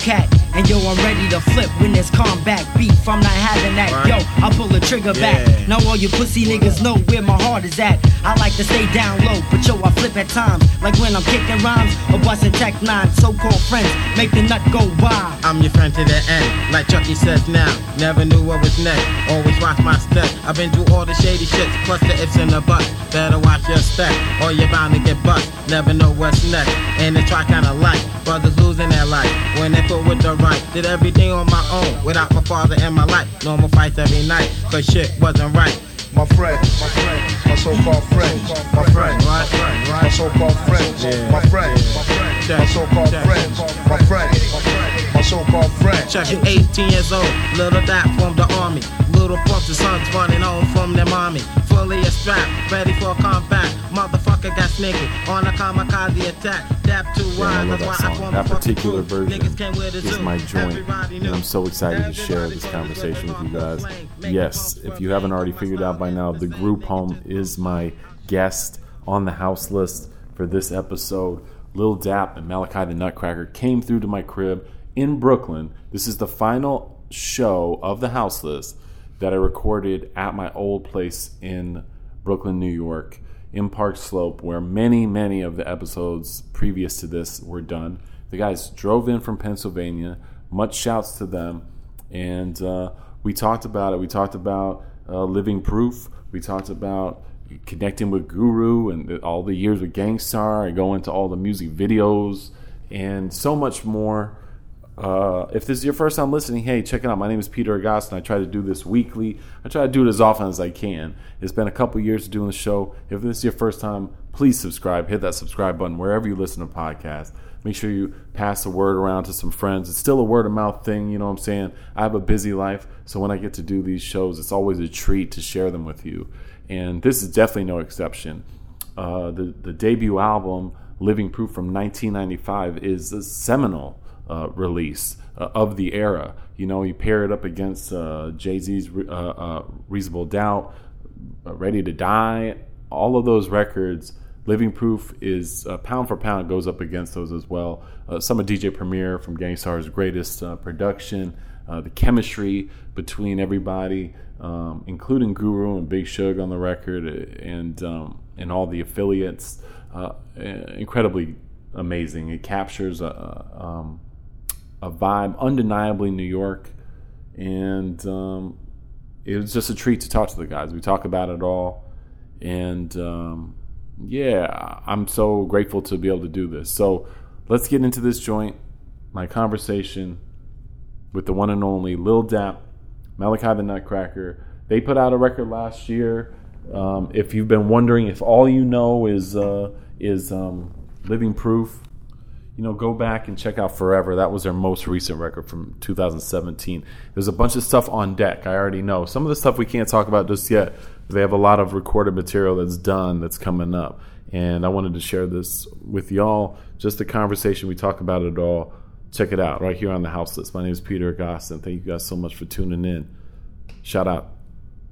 Hellcat. And yo, I'm ready to flip when there's combat beef. I'm not having that. Yo, I pull the trigger back. Now all you pussy niggas know where my heart is at. I like to stay down low, but yo, I flip at times. Like when I'm kicking rhymes or busting tech nine. So called friends make the nut go wild. I'm your friend to the end, like Chucky says now. Never knew what was next, always watch my step. I've been through all the shady shits, plus the ifs and the buts. Better watch your step, or you're bound to get bust. Never know what's next, and it's try kinda like brothers losing their life when they put with the right. Did everything on my own without my father in my life. Normal fights every night, cause shit wasn't right. My friends, my friends, my so-called friends, my friends, my friend. My so-called friends, my friends, my so-called friends, my friends, my so-called friends. Check it, 18 years old, little dot from the army. Little the sons running home from their mommy. Fully strapped, ready for combat. Motherfucker got sneaky on a kamikaze attack. Dap two yeah, I love that song. That particular version is my joint, and I'm so excited to share this conversation with you guys. Yes, if you haven't already figured out by now, the group home is my guest on the house list for this episode. Lil Dap and Melachi the Nutcracker came through to my crib in Brooklyn. This is the final show of the house list that I recorded at my old place in Brooklyn, New York, in Park Slope, where many, many of the episodes previous to this were done. The guys drove in from Pennsylvania. Much shouts to them. And uh, we talked about it. We talked about uh, Livin' Proof. We talked about connecting with Guru and all the years with Gang Starr. I go into all the music videos and so much more. Uh, if this is your first time listening, hey, check it out. My name is Peter Agoston. I try to do this weekly. I try to do it as often as I can. It's been a couple years doing the show. If this is your first time, please subscribe. Hit that subscribe button wherever you listen to podcasts. Make sure you pass the word around to some friends. It's still a word of mouth thing, you know what I'm saying? I have a busy life, so when I get to do these shows, it's always a treat to share them with you. And this is definitely no exception. Uh, the, the debut album, Livin' Proof from 1995, is seminal uh, release uh, of the era. You know, you pair it up against uh, Jay Z's uh, uh, Reasonable Doubt, Ready to Die, all of those records. Livin' Proof is pound for pound goes up against those as well. some of DJ Premier from Gang Starr's greatest production, the chemistry between everybody, um, including Guru and Big Shug on the record, and um, and all the affiliates, incredibly amazing. It captures a, um, a vibe, undeniably New York, and um, it was just a treat to talk to the guys. We talk about it all, and um, yeah, I'm so grateful to be able to do this. So let's get into this joint. My conversation with the one and only Lil Dap, Melachi the Nutcracker. They put out a record last year. Um, if you've been wondering if all you know is uh, is um, Livin' Proof, you know, go back and check out Forever. That was their most recent record from 2017. There's a bunch of stuff on deck. I already know. Some of the stuff we can't talk about just yet. They have a lot of recorded material that's done that's coming up. And I wanted to share this with y'all. Just a conversation. We talk about it all. Check it out right here on the house list. My name is Peter Agoston. Thank you guys so much for tuning in. Shout out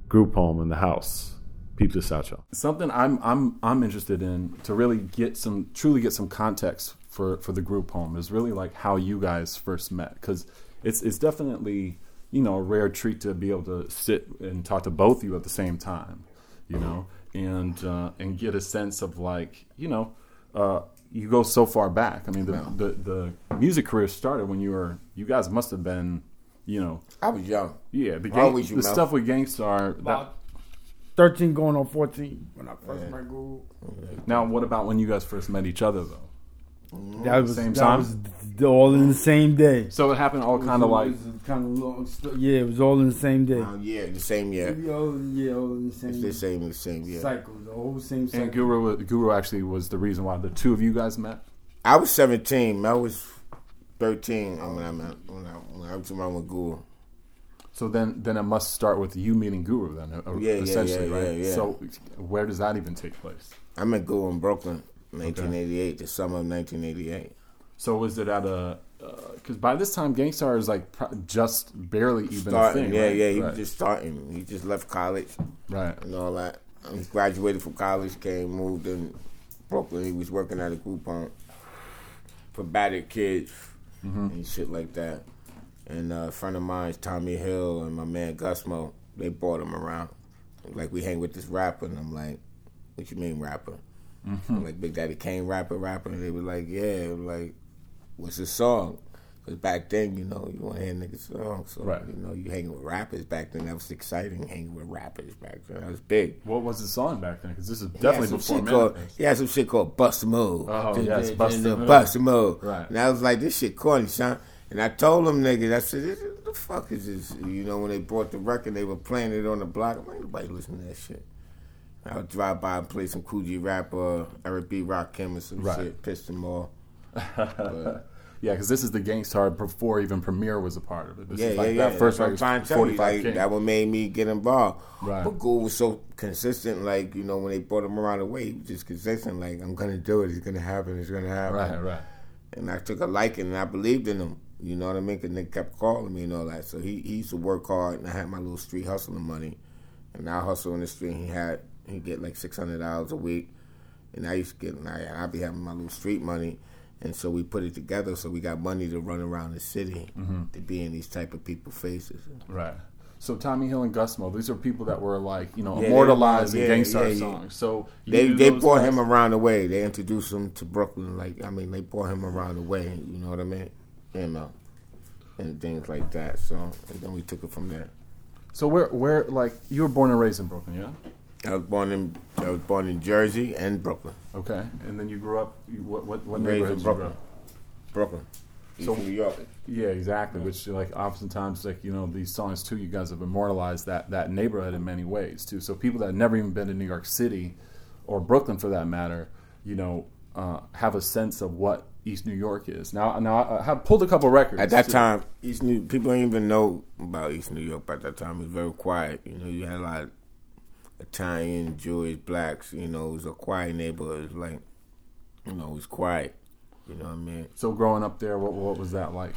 Group Home in the house. Peep this out, y'all. Something I'm I'm I'm interested in to really get some truly get some context for for the group home is really like how you guys first met because it's it's definitely you know a rare treat to be able to sit and talk to both of you at the same time, you know, and uh, and get a sense of like you know. Uh, you go so far back. I mean, the, the, the music career started when you were. You guys must have been, you know. I was young. Yeah, the, gang, the stuff with Gang Starr. That, 13 going on 14 when I first yeah. met Guru. Now, what about when you guys first met each other, though? That was same that time. Was all in the same day. So it happened all kind of like kind of long. Yeah, it was all in the same day. Uh, yeah, the same year. Yeah, all, yeah, all in the same. It's the same, the same year. Cycle, the whole same. Cycle. And Guru, Guru actually was the reason why the two of you guys met. I was seventeen. Mel was thirteen when I met when I, when I was around with Guru. So then, then it must start with you meeting Guru, then, uh, yeah, essentially, yeah, yeah, right? Yeah, yeah. So, where does that even take place? I met Guru in Brooklyn, 1988, okay. the summer of 1988. So was it at a? Because uh, by this time, Gang Starr is like just barely even starting. Thing, yeah, right? yeah. He right. was just starting. He just left college, right, and all that. He graduated from college, came, moved in Brooklyn. He was working at a group home for battered kids, mm-hmm. and shit like that. And uh, a friend of mine, Tommy Hill, and my man Gusmo, they brought him around. Like we hang with this rapper, and I'm like, "What you mean rapper?" Mm-hmm. Like Big Daddy Kane rapper, rapper, and they were like, "Yeah, like, what's the song?" Because back then, you know, you want to hear niggas songs. So, right. you know, you hanging with rappers back then. That was exciting, hanging with rappers back then. That was big. What was the song back then? Because this is definitely before called, He had some shit called Bust a Move. Oh, yes, Bust a Move. Bust a Move. Right. And I was like, this shit corny, son. And I told them niggas, I said, the fuck is this? You know, when they brought the record, they were playing it on the block. I'm like, nobody listen to that shit. I would drive by and play some Kool G Rap or Eric B. Rakim or some right. shit, piss them off. yeah, because this is the Gang Starr before even Premier was a part of it. This yeah, is like yeah, that yeah. first record. tell you, like, that what made me get involved. Right. But Ghoul was so consistent, like, you know, when they brought him around the way, he was just consistent, like, I'm gonna do it, it's gonna happen, it's gonna happen. Right, right. And I took a liking and I believed in him. You know what I mean? Because they kept calling me and all that. So he, he used to work hard, and I had my little street hustling money. And I hustle in the street. He had he get like six hundred dollars a week, and I used to get and I I'd be having my little street money. And so we put it together, so we got money to run around the city mm-hmm. to be in these type of people faces. Right. So Tommy Hill and Gusmo, these are people that were like you know yeah, immortalized in yeah, Gang Starr yeah, songs. So they they brought guys? him around the way. They introduced him to Brooklyn. Like I mean, they brought him around the way. You know what I mean? You know, and things like that. So and then we took it from there. So where where like you were born and raised in Brooklyn, yeah? I was born in I was born in Jersey and Brooklyn. Okay, and then you grew up. what what, what neighborhood did you grow up? Brooklyn. So New York. Yeah, exactly. Yeah. Which like oftentimes like you know these songs too. You guys have immortalized that that neighborhood in many ways too. So people that have never even been to New York City or Brooklyn for that matter, you know, uh, have a sense of what East New York is. Now, now I have pulled a couple records. At that too. time, East New people didn't even know about East New York. At that time, it was very quiet. You know, you had a lot of Italian, Jewish, blacks. You know, it was a quiet neighborhood. It was like, you know, it was quiet. You know what I mean? So growing up there, what what was that like?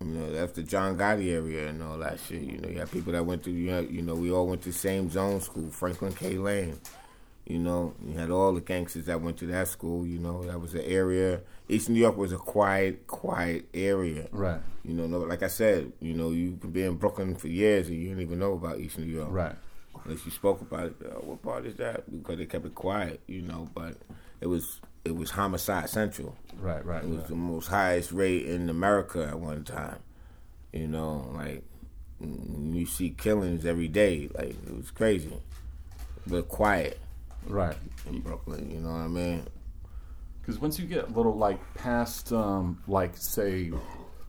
You know, that's the John Gotti area and all that shit. You know, you have people that went to you know, you know, we all went to the same zone school, Franklin K. Lane. You know, you had all the gangsters that went to that school. You know, that was an area. East New York was a quiet, quiet area. Right. You know, like I said, you know, you could be in Brooklyn for years and you didn't even know about East New York. Right unless you spoke about it. Uh, what part is that? Because they kept it quiet, you know. But it was it was homicide central. Right, right. It was right. the most highest rate in America at one time. You know, like you see killings every day. Like it was crazy, but quiet. Right in Brooklyn, you know what I mean? Because once you get a little like past, um, like say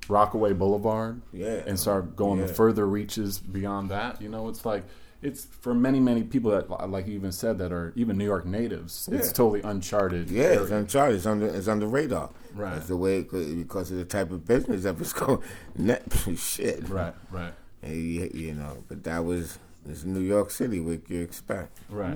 Rockaway Boulevard, yeah, and start going yeah. to further reaches beyond that, you know, it's like it's for many many people that like you even said that are even New York natives. Yeah. It's totally uncharted. Yeah, area. it's uncharted. It's under it's under radar. Right. That's the way it, because of the type of business that was going. shit. Right. Right. And, you know, but that was it's New York City. What you expect? Right.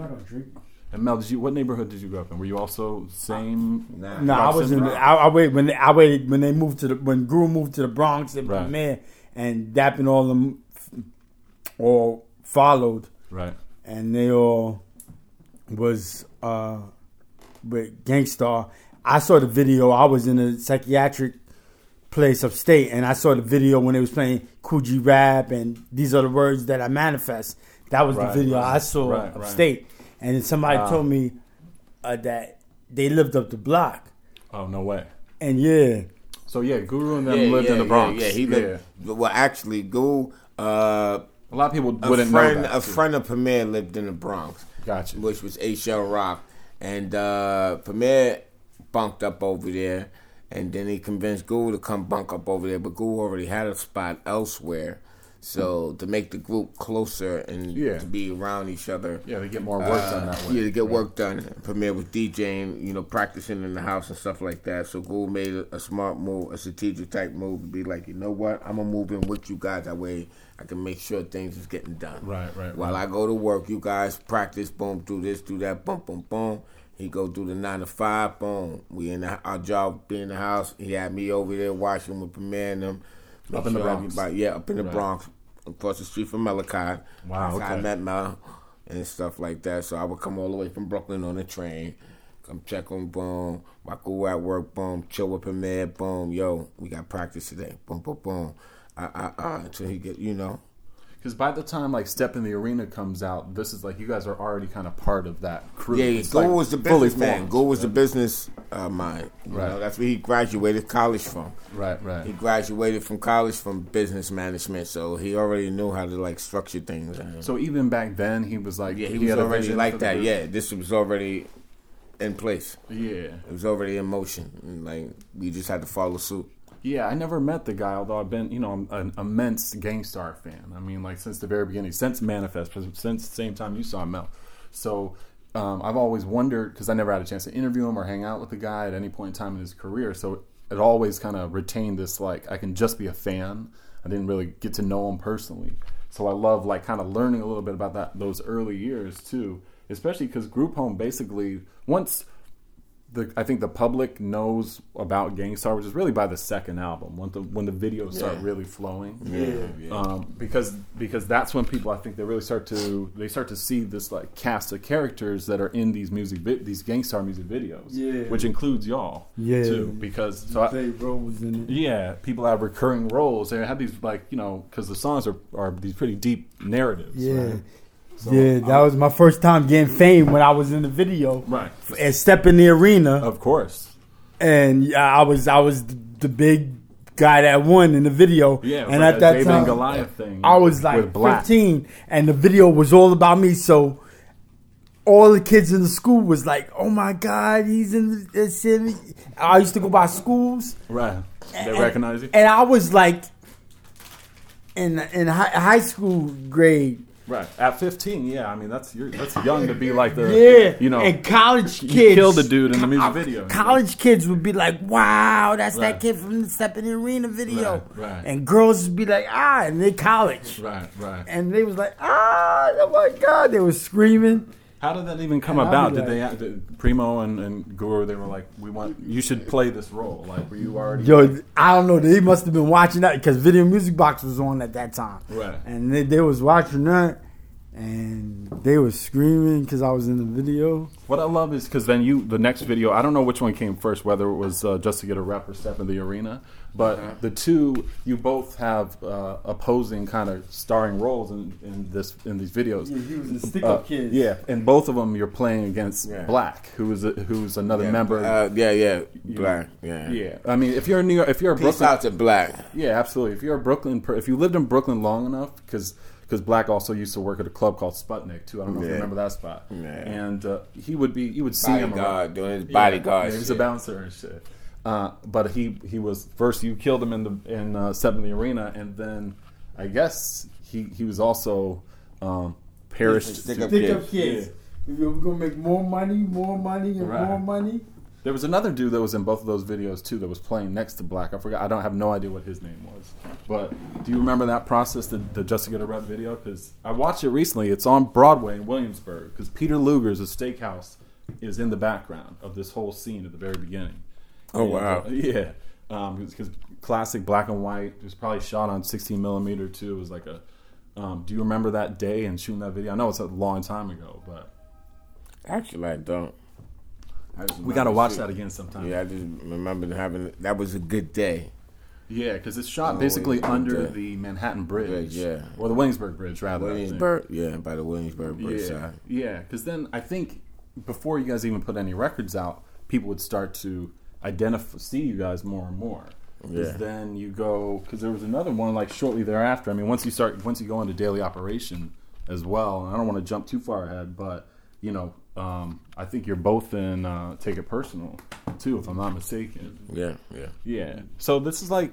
And Mel, did you what neighborhood did you grow up in? Were you also same? Nah, no, I was in. The, I, I waited when they, I waited when they moved to the when Gru moved to the Bronx and right. man and dapping all them all followed. Right. And they all was uh, with Gang Starr. I saw the video. I was in a psychiatric place upstate, and I saw the video when they was playing Kool G Rap, and these are the words that I manifest. That was right, the video right, I saw right, upstate, and then somebody told me uh, that they lived up the block. Oh no way! And yeah, so yeah, Guru and them yeah, lived yeah, in the Bronx. Yeah, yeah. he lived. Well, actually, Guru. Uh, a lot of people wouldn't friend, know that. A too. friend of Premier lived in the Bronx. Gotcha. Which was H.L. Rock. And uh, Premier bunked up over there. And then he convinced Ghoul to come bunk up over there. But Ghoul already had a spot elsewhere. So to make the group closer and yeah. to be around each other. Yeah, to get more work uh, done that way. Yeah, to get right. work done. Premier was DJing, you know, practicing in the house and stuff like that. So Ghoul made a, a, smart move, a strategic type move to be like, you know what, I'm gonna move in with you guys. That way I can make sure things is getting done. Right, right. While right. I go to work, you guys practice, boom, do this, do that, boom, boom, boom. He go do the nine to five, boom. We in the, our job, be in the house. He had me over there watching with Premier and them. Up in the Bronx. Yeah, up in the right. Bronx across the street from Melachi. Wow, okay. I met Mel and stuff like that. So I would come all the way from Brooklyn on the train, Come check on boom. My Waku at work, boom. Chill with man, boom. Yo, we got practice today. Boom, boom, boom. Ah, ah, ah. Until he get, you know. Because by the time like Step in the Arena comes out, this is like you guys are already kind of part of that crew. Yeah, It's Go like was the business man. Go was the business uh, mind. You Right. know, that's where he graduated college from. Right, right. He graduated from college from business management, so he already knew how to like structure things. So even back then, he was like, yeah, he, was had already like that. Yeah, this was already in place. yeah, It was already in motion. And, like we just had to follow suit. Yeah. I never met the guy, although I've been, you know, an immense Gang Starr fan. I mean, like since the very beginning, since Manifest, since the same time you saw Mel. So um, I've always wondered because I never had a chance to interview him or hang out with the guy at any point in time in his career. So it always kind of retained this like I can just be a fan. I didn't really get to know him personally. So I love like kind of learning a little bit about that those early years too, especially because Group Home basically once the I think the public knows about Gang Starr, which is really by the second album when the when the videos start Yeah. really flowing. Yeah, Um, because because that's when people I think they really start to they start to see this like cast of characters that are in these music vi- these Gang Starr music videos, Yeah. which includes y'all, Yeah. too. Because so I, roles in it. yeah, people have recurring roles. They have these like you know because the songs are are these pretty deep narratives. Yeah. right? So, yeah, that was my first time getting fame when I was in the video right. and step in the arena, Of course, and I was I was the, big guy that won in the video. yeah. and at that David time, and Goliath thing. I was like 15, and the video was all about me. So all the kids in the school was like, "Oh my God, he's in the in-" I used to go by schools, Right. They and- recognize you. and I was like in in high, high school grade. Right. At 15, yeah. I mean, that's you're, that's young to be like the Yeah, you know, and college you kids killed the dude in the music video. College kids would be like, "Wow, that's Right. that kid from the Step in the Arena video," Right, right. and girls would be like, "Ah," and they college, Right, right. and they was like, "Ah, oh my God," they were screaming. How did that even come I'd about? be Did they did Primo and, and Guru they were like, "We want you should play this role." Like, were you already Yo, I don't know. They must have been watching that because Video Music Box was on at that time, Right. and they, they was watching that, and they were screaming because I was in the video. What I love is because then you the next video. I don't know which one came first, whether it was uh, just to get a rep or step in the arena, but Uh-huh. the two you both have uh, opposing kind of starring roles in, in this in these videos. he was in Stick Uh, Up Kids. Yeah, and both of them you're playing against Yeah. Black, who is a, who's another Yeah, member. Uh, yeah, yeah, black. Yeah. yeah, I mean, if you're in New York, if you're a Peace Brooklyn, out to black. yeah, absolutely. If you're a Brooklyn, if you lived in Brooklyn long enough, because because Black also used to work at a club called Sputnik too. I don't know if you remember that spot. Yeah. And uh, he would be, you would see him around. Bodyguard doing his bodyguard. Yeah, he was shit. a bouncer and shit. Uh, but he he was first. You killed him in the in uh, Step in the Arena, and then I guess he he was also um, perished. Stick to- up Stick kids. Up Kids. We're gonna make more money, more money, and Right. more money. There was another dude that was in both of those videos too that was playing next to Black. I forgot. I don't have no idea what his name was. But do you remember that process, the, the Just to Get a Rep video? Because I watched it recently. It's on Broadway in Williamsburg. Because Peter Luger's A Steakhouse is in the background of this whole scene at the very beginning. Oh, And, wow. uh, yeah. Because classic black and white. It was probably shot on 16 millimeter too. It was like a. Um, do you remember that day and shooting that video? I know it's a long time ago, but Actually, I don't. I just we got to watch shit. that again sometime. Yeah, I just remember having that was a good day. Yeah, because it's shot Oh, basically yeah, under yeah. the Manhattan Bridge, Bridge, yeah. or the Williamsburg Bridge, rather. Williamsburg, yeah, by the Williamsburg Bridge Yeah, side. yeah. Because then I think before you guys even put any records out, people would start to identify, see you guys more and more. Because Yeah. then you go, because there was another one like shortly thereafter. I mean, once you start, once you go into daily operation as well. And I don't want to jump too far ahead, but you know, um, I think you're both in uh, Take It Personal too, if I'm not mistaken. Yeah, yeah. Yeah. So this is like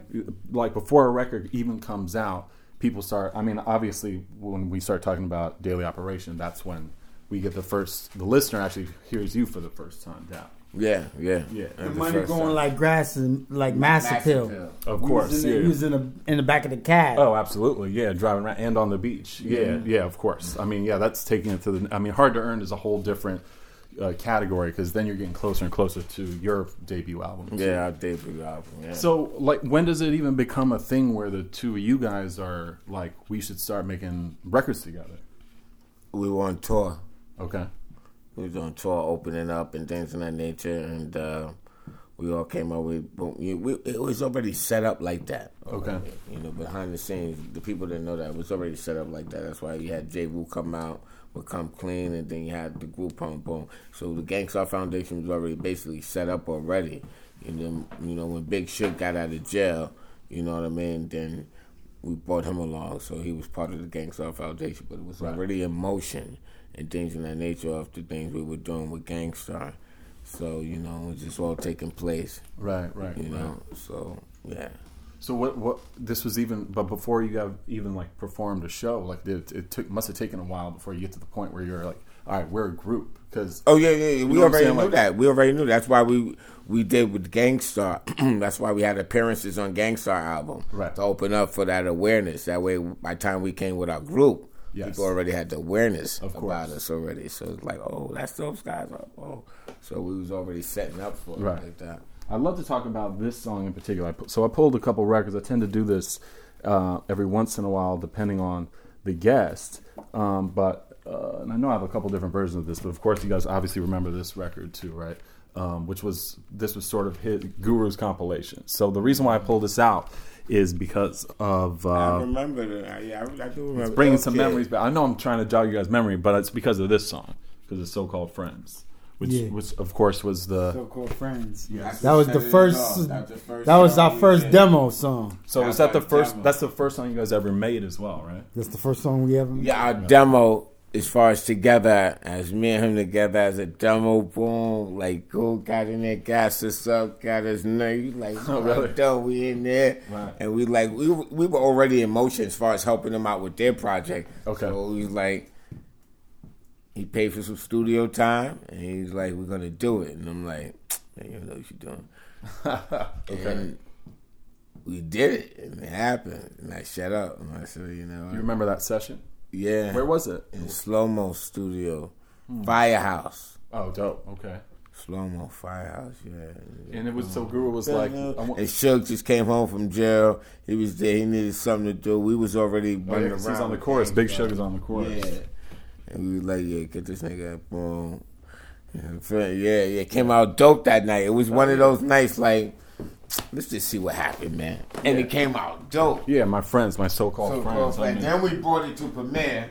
like before a record even comes out, people start. I mean, obviously, when we start talking about daily operation, that's when we get the first. The listener actually hears you for the first time down. Yeah, yeah. Yeah. That's The the money going time. like grass and like massive, Massive hill. Hill. Of He course. was in yeah. he was in the in the back of the cab. Oh, absolutely. Yeah, driving around and on the beach. Yeah, yeah, of course. I mean, yeah, that's taking it to the. I mean, hard to earn is a whole different uh, category because then you're getting closer and closer to your debut album. Yeah, our debut album. Yeah. So, like, when does it even become a thing where the two of you guys are like, we should start making records together? we were on tour. Okay. We was on tour, opening up and things of that nature, and uh, we all came up with. We, we, it was already set up like that. Okay. You know, behind the scenes, the people didn't know that it was already set up like that. That's why you had Jeru come out, would come clean, and then you had the group boom boom. So the Gang Starr Foundation was already basically set up already. And then you know when Big Shit got out of jail, you know what I mean. Then we brought him along, so he was part of the Gang Starr Foundation, but it was Right. already in motion and things in that nature of the things we were doing with Gang Starr. So you know, it was just all taking place. Right, right. You right. know, so yeah. So what? What? This was even, but before you got even like performed a show, like it, it took must have taken a while before you get to the point where you're like, all right, we're a group because Oh yeah, yeah, yeah. we already knew Like- that. We already knew. That's why we we did with Gang Starr. That's why we had appearances on Gang Starr album Right. to open up for that awareness. That way, by the time we came with our group, Yes. people already had the awareness Of about us already. So it's like, oh, that's those guys. Oh, so we was already setting up for it Right. like that. I'd love to talk about this song in particular. So I pulled a couple records. I tend to do this uh, every once in a while, depending on the guest. Um, but uh, and I know I have a couple different versions of this, but of course you guys obviously remember this record too, right? Um, which was this was sort of his Guru's compilation. So the reason why I pulled this out is because of I uh, remember that. Yeah, I, I do remember. bringing Little some kid. memories back. I know I'm trying to jog you guys' memory, but it's because of this song, because it's so-called Friends, which, Yeah. which of course was the So-called friends. That's That was the first. That was the first That was our first did. demo song. So That's is that the first? demo. That's the first song you guys ever made as well, right? That's the first song we ever. made? Yeah, our demo as far as together, as me and him together as a demo, boom, like go got in there, gas us up, got us nerve, like Oh, really? done, we in there, Right. and we like we were- we were already in motion as far as helping them out with their project. Okay. so was like. He paid for some studio time, and he's like, "We're gonna do it," and I'm like, "Man, you don't know what you're doing." Okay. And we did it, and it happened, and I shut up, and I said, "You know, You remember that session? Yeah, Where was it? in slow mo studio, Hmm. Firehouse, Oh, dope. Okay. slow mo Firehouse. Yeah, And it was so Guru was like, and Shug just came home from jail. He was there. He needed something to do. We was already oh, yeah, around. he's on the chorus. Big bro. Sugar's on the chorus. Yeah, and we was like, yeah, get this nigga up, boom. Yeah, yeah, came out dope that night. It was one of those nights like, let's just see what happened, man. And it came out dope. Yeah, my friends, my so-called So friends. close. I mean, then we brought it to Premier,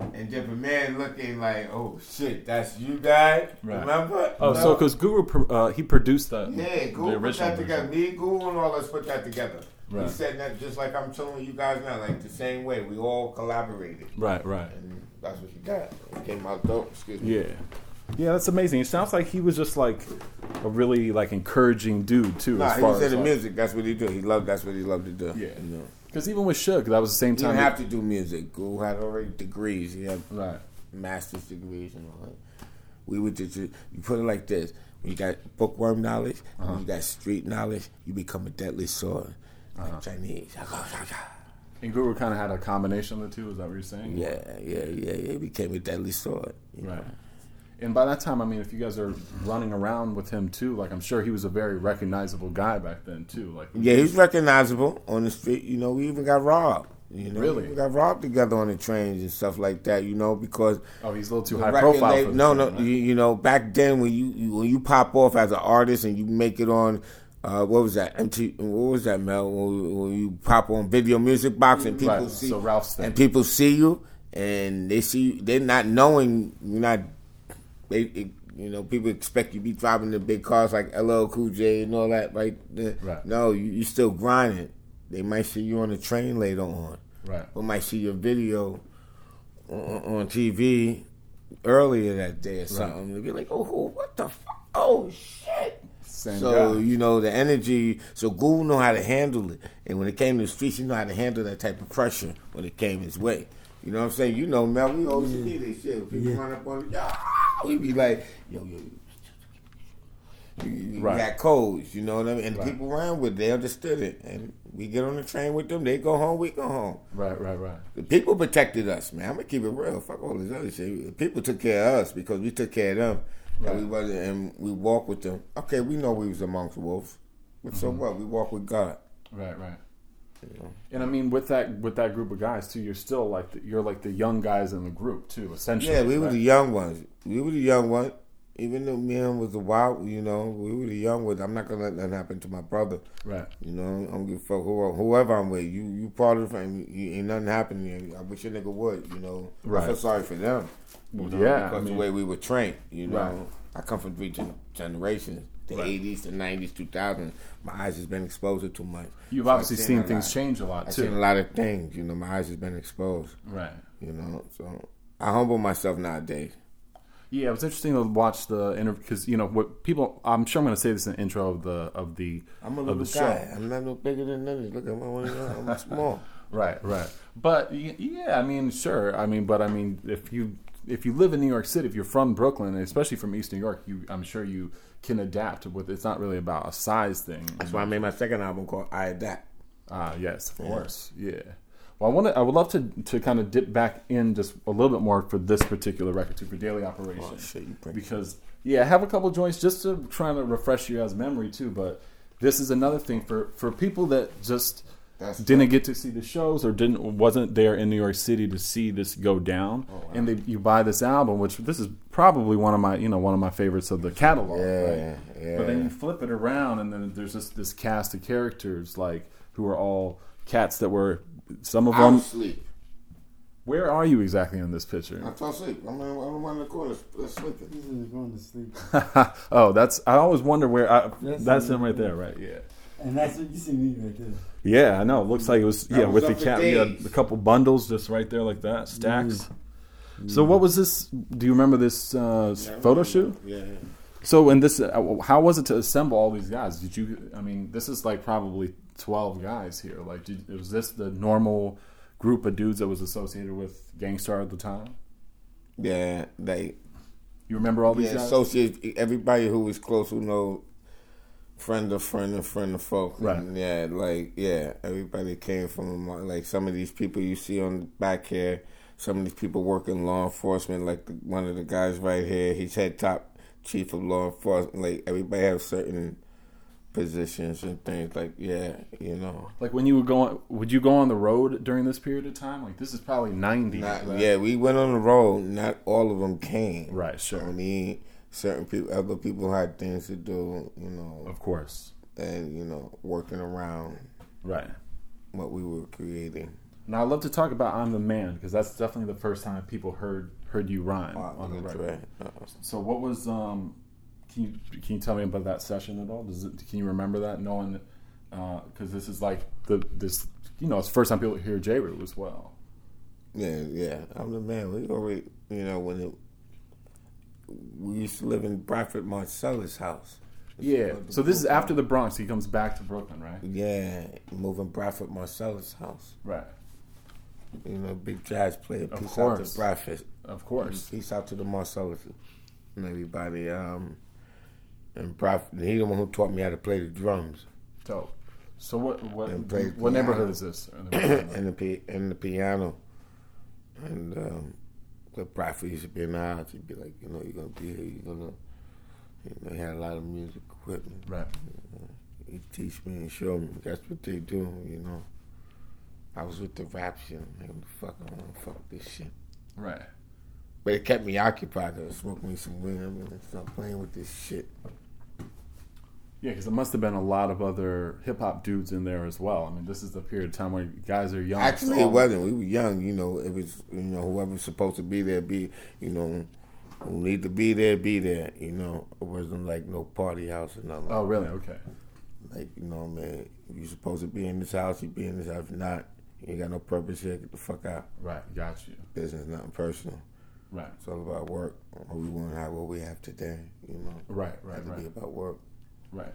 and then Premier looking like, oh shit, that's you guys. Right. Remember? oh, No. so because Guru uh, he produced that. yeah, Guru the put original that together. version. Me, Guru, and all us put that together. Right. We said that just like I'm telling you guys now, like the same way. We all collaborated, Right, right. and that's what you got. It came out dope. Excuse me. Yeah. Yeah, that's amazing. It sounds like he was just like a really like encouraging dude too. Nah, as he far was as in the like, music. That's what he do. He loved. That's what he loved to do. Yeah. You know. Because even with Shug, that was the same He time. didn't have to do music. Guru had already degrees. He had Right. master's degrees and all that. We would just you put it like this: when you got bookworm knowledge, Uh-huh. when you got street knowledge, you become a deadly sword, Uh-huh. Chinese. And Guru kind of had a combination of the two. Is that what you're saying? Yeah, yeah, yeah, yeah. He became a deadly sword. Right. know. And by that time, I mean, if you guys are running around with him too, like I'm sure he was a very recognizable guy back then too. Like Yeah, he's recognizable on the street. You know, we even got robbed. You know, Really? we got robbed together on the trains and stuff like that. You know, because oh, he's a little too high record profile. for no, no. You, you know, back then when you, you when you pop off as an artist and you make it on, uh, what was that? MT, what was that, Mel? When, when you pop on Video Music Box and people Right, see, so Ralph's thing. and people see you and they see you, they're not knowing you're not. They, it, you know, people expect you to be driving the big cars like LL Cool J and all that, right? Right. No, you, you still grinding. They might see you on the train later on Right. or might see your video on, on TV earlier that day or something. They'll be like, oh, what the fuck? Oh, shit. Same so, guy. you know, the energy. So, Guru know how to handle it. And when it came to the streets, he know how to handle that type of pressure when it came his way. You know what I'm saying? You know, man, we always see this shit. People Yeah. run up on the, ah, we be like, yo, yo, you, you Right. got codes, you know what I mean? And Right. people ran with it, they understood it. And we get on the train with them, they go home, we go home. Right, right, right. The people protected us, man. I'm gonna keep it real. Fuck all this other shit. The People took care of us because we took care of them. And we wasn't, and we walked with them. Okay, we know we was amongst wolves, but so Mm-hmm. what? We walk with God. Right, right. You know? And I mean, with that with that group of guys too, you're still like the, you're like the young guys in the group too, essentially. Yeah, we were the young ones. We were the young ones. Even though me and was a wild, you know, we were the young ones. I'm not gonna let that happen to my brother. right. You know, I don't give a fuck who, whoever I'm with. You, you part of the family. You, ain't nothing happening. I wish a nigga would. You know, Right. I feel sorry for them. You know, yeah, I because mean- the way we were trained. You know, Right. I come from three generations. The Right. '80s, the '90s, 2000s. My eyes has been exposed to too much. You've So obviously seen a things lot. change a lot I've too. seen a lot of things. You know, my eyes has been exposed. Right. You know, so I humble myself nowadays. Yeah, it was interesting to watch the interview because you know what people. I'm sure I'm going to say this in the intro of the of the I'm a little guy. I'm not no bigger than others. Look at my one. I'm small. Right, right. But yeah, I mean, sure. I mean, but I mean, if you if you live in New York City, if you're from Brooklyn, especially from East New York, you I'm sure you can adapt with. It's not really about a size thing. That's why I made my second album called I Adapt. Ah, yes, of course, yeah. Well, I want to. I would love to to kind of dip back in just a little bit more for this particular record too, for Daily Operation. Oh, shit, because yeah, I have a couple joints just to try to refresh you guys' memory too. But this is another thing for for people that just That's didn't get to see the shows or didn't wasn't there in New York City to see this go down, Oh, and they, you buy this album, which this is probably one of my you know one of my favorites of the catalog. Yeah, right? yeah. But then you flip it around, and then there's this this cast of characters like who are all cats that were some of I them. was asleep. Where are you exactly in this picture? I fell asleep. I'm in, I'm in the corners uh, sleeping. He's going to sleep. oh, that's I always wonder where. I, That's that's him. him right there, right? Yeah. And that's what you see me right there. Yeah, I know. It looks like it was yeah was with the up for cat. Yeah, a couple bundles just right there like that, stacks. So what was this? Do you remember this uh, photo shoot? Yeah. So in this, uh, how was it to assemble all these guys? Did you? I mean, this is like probably twelve guys here. Like, did, was this the normal group of dudes that was associated with Gang Starr at the time? Yeah, they You remember all these yeah, guys? associate everybody who was close who know friend of friend of friend of folk. Right. And yeah, like yeah, everybody came from like some of these people you see on the back here. Some of these people work in law enforcement, like the, one of the guys right here. He's head top chief of law enforcement. Like everybody have certain positions and things. Like yeah, you know. like when you were going, would you go on the road during this period of time? Like this is probably ninety. Not, right? Yeah, we went on the road. Not all of them came. Right, sure. I mean, certain people, other people had things to do. You know, Of course. and you know, working around Right. what we were creating. Now I'd love to talk about "I'm the Man" because that's definitely the first time people heard heard you rhyme Wow, on the record. right. So what was um? Can you can you tell me about that session at all? Does it, can you remember that? Knowing uh, because this is like the this you know it's the first time people hear Jeru as well. Yeah, yeah. I'm the man. We already, you know, when it, we used to live in Branford Marsalis' house. Yeah. So this is after the Bronx. He comes back to Brooklyn, right? Yeah, moving Branford Marsalis' house. Right. You know, big jazz player. Of Peace out course. to Branford. Of course. Peace out to the Marsalis and everybody. Um, and Branford, he the one who taught me how to play the drums Dope. So what what what neighborhood is this? In the pi- and the piano. And um, but Branford used to be in the house. He'd be like, you know, you're gonna be here. You're gonna. You know, he had a lot of music equipment. right. He teach me and show me. That's what they do, you know. I was with the rap shit. I'm like, fuck, I want to fuck this shit. Right. But it kept me occupied. I was smoking me some weed. Gonna start playing with this shit. Yeah, because there must have been a lot of other hip hop dudes in there as well. I mean, this is the period of time where guys are young. Actually, so- it wasn't. We were young, you know. It was, you know, whoever's supposed to be there, be, you know, who need to be there, be there. You know, it wasn't like no party house or nothing. Oh, really? Okay. Like, you know, man, you supposed to be in this house, you be in this house. If not, you ain't got no purpose here. Get the fuck out. Right. Got you. Business, nothing personal. Right. It's all about work. What we want to have, what we have today. You know, Right. Right. Had to be Right. about work. Right.